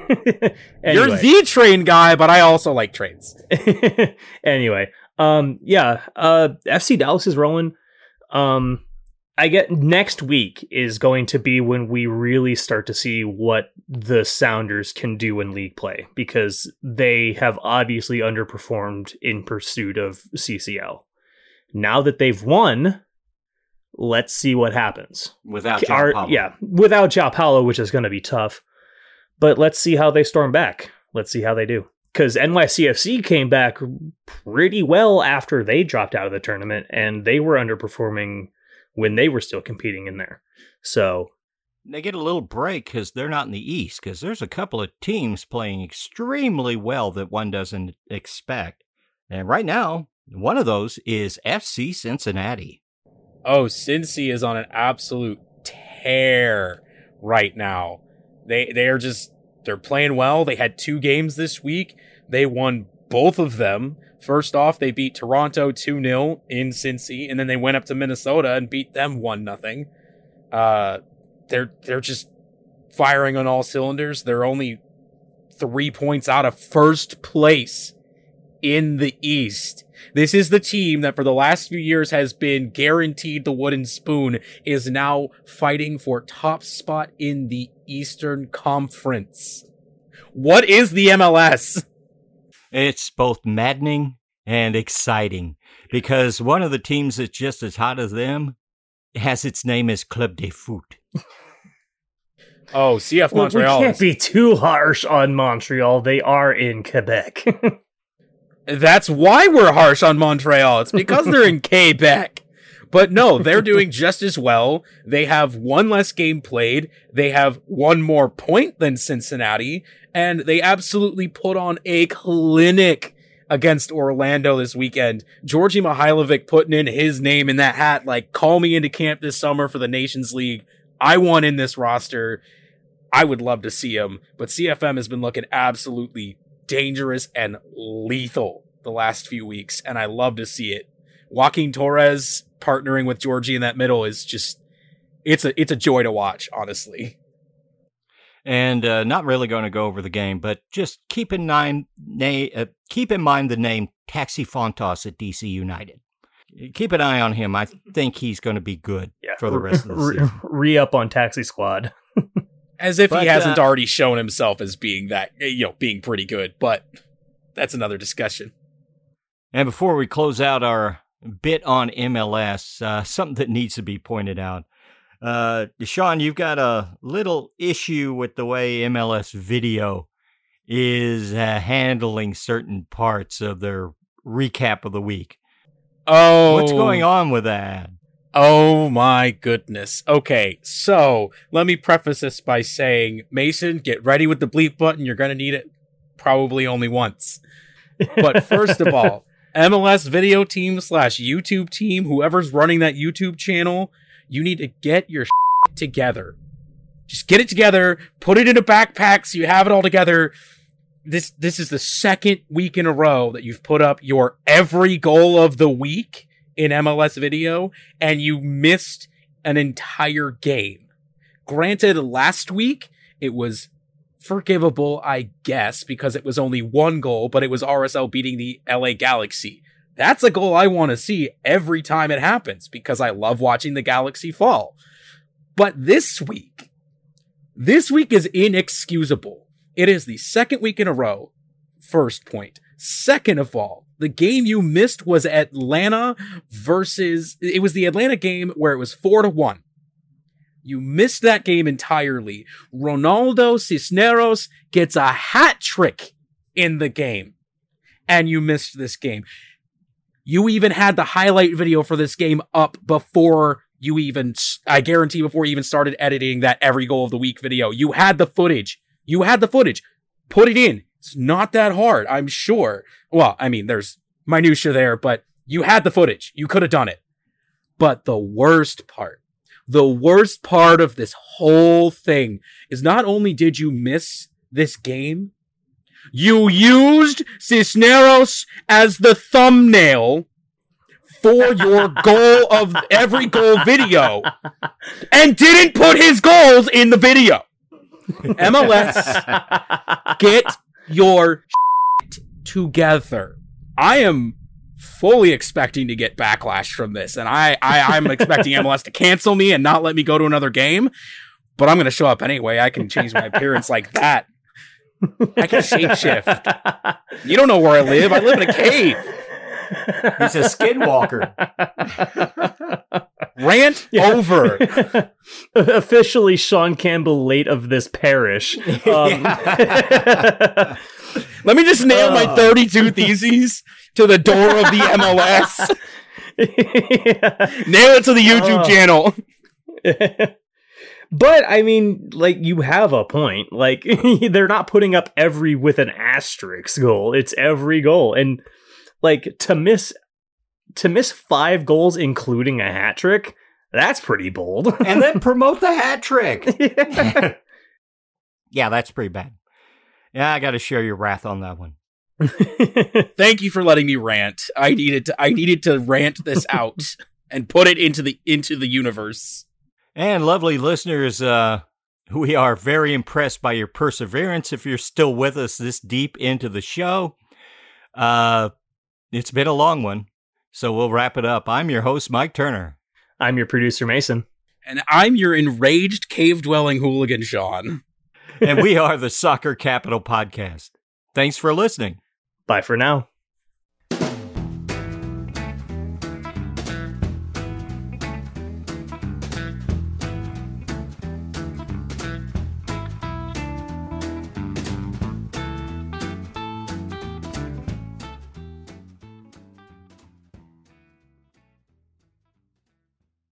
You're the train guy, but I also like trains. anyway, um, yeah, uh, FC Dallas is rolling. Um, I get next week is going to be when we really start to see what the Sounders can do in league play because they have obviously underperformed in pursuit of CCL. Now that they've won, let's see what happens. Without Our- yeah, without João Paulo, which is going to be tough. But let's see how they storm back. Let's see how they do. Because NYCFC came back pretty well after they dropped out of the tournament, and they were underperforming when they were still competing in there. So They get a little break because they're not in the East, because there's a couple of teams playing extremely well that one doesn't expect. And right now, one of those is FC Cincinnati. Oh, Cincy is on an absolute tear right now. They they are just they're playing well. They had two games this week. They won both of them. First off, they beat Toronto 2 0 in Cincy, and then they went up to Minnesota and beat them 1 0. Uh, they're, they're just firing on all cylinders. They're only three points out of first place in the East. This is the team that for the last few years has been guaranteed the wooden spoon is now fighting for top spot in the Eastern Conference. What is the MLS? It's both maddening and exciting because one of the teams that's just as hot as them has its name as Club de Foot. Oh, CF Well, Montreal. we can't be too harsh on Montreal. They are in Quebec. That's why we're harsh on Montreal. It's because they're in Quebec. But no, they're doing just as well. They have one less game played. They have one more point than Cincinnati. And they absolutely put on a clinic against Orlando this weekend. Georgi Mihailovic putting in his name in that hat, like, call me into camp this summer for the Nations League. I want in this roster. I would love to see him. But CFM has been looking absolutely dangerous and lethal the last few weeks, and I love to see it. Joaquin Torres partnering with Georgie in that middle is just it's a it's a joy to watch, honestly. And uh, not really going to go over the game, but just keep in mind, na- uh, keep in mind the name Taxi Fountas at DC United. Keep an eye on him. I think he's going to be good yeah, for the rest of the re- season. Re up on Taxi Squad. As if But, he hasn't uh, already shown himself as being that you know being pretty good, but that's another discussion. And before we close out our bit on MLS, uh, something that needs to be pointed out. Uh, Sean, you've got a little issue with the way MLS video is uh, handling certain parts of their recap of the week. Oh, What's going on with that? Oh my goodness. Okay, so let me preface this by saying, Mason, get ready with the bleep button. You're going to need it probably only once. But first of all, MLS video team slash YouTube team, whoever's running that YouTube channel, you need to get your together. Just get it together, put it in a backpack so you have it all together. This this is the second week in a row that you've put up your every goal of the week in MLS video and you missed an entire game. Granted, last week it was forgivable, I guess, because it was only one goal, but it was RSL beating the LA Galaxy. That's a goal I want to see every time it happens because I love watching the Galaxy fall. But this week, this week is inexcusable. It is the second week in a row. First point. Second of all, the game you missed was Atlanta versus, it was the Atlanta game where it was four to one. You missed that game entirely. Ronaldo Cisneros gets a hat trick in the game. And you missed this game. You even had the highlight video for this game up before you even, I guarantee, before you even started editing that every goal of the week video. You had the footage. You had the footage. Put it in. It's not that hard, I'm sure. Well, I mean, there's minutia there, but you had the footage. You could have done it. But the worst part, the worst part of this whole thing is not only did you miss this game, you used Cisneros as the thumbnail for your goal of every goal video and didn't put his goals in the video. MLS, get your together. I am fully expecting to get backlash from this, and I, I I'm expecting MLS to cancel me and not let me go to another game. But I'm going to show up anyway. I can change my appearance like that. I can shapeshift. You don't know where I live. I live in a cave. He's a skinwalker. Rant Yeah. over. Officially, Sean Campbell, late of this parish. Um, Let me just nail my Uh. 32 theses to the door of the MLS. Nail it to the YouTube Uh. channel. but I mean, like you have a point. Like they're not putting up every with an asterisk goal. It's every goal, and like to miss to miss five goals, including a hat trick. That's pretty bold. and then promote the hat trick. yeah, that's pretty bad. Yeah, I got to share your wrath on that one. Thank you for letting me rant. I needed to I needed to rant this out and put it into the into the universe. And lovely listeners, uh, we are very impressed by your perseverance if you're still with us this deep into the show. Uh, it's been a long one, so we'll wrap it up. I'm your host, Mike Turner. I'm your producer, Mason. And I'm your enraged cave dwelling hooligan, Sean. and we are the Soccer Capital Podcast. Thanks for listening. Bye for now.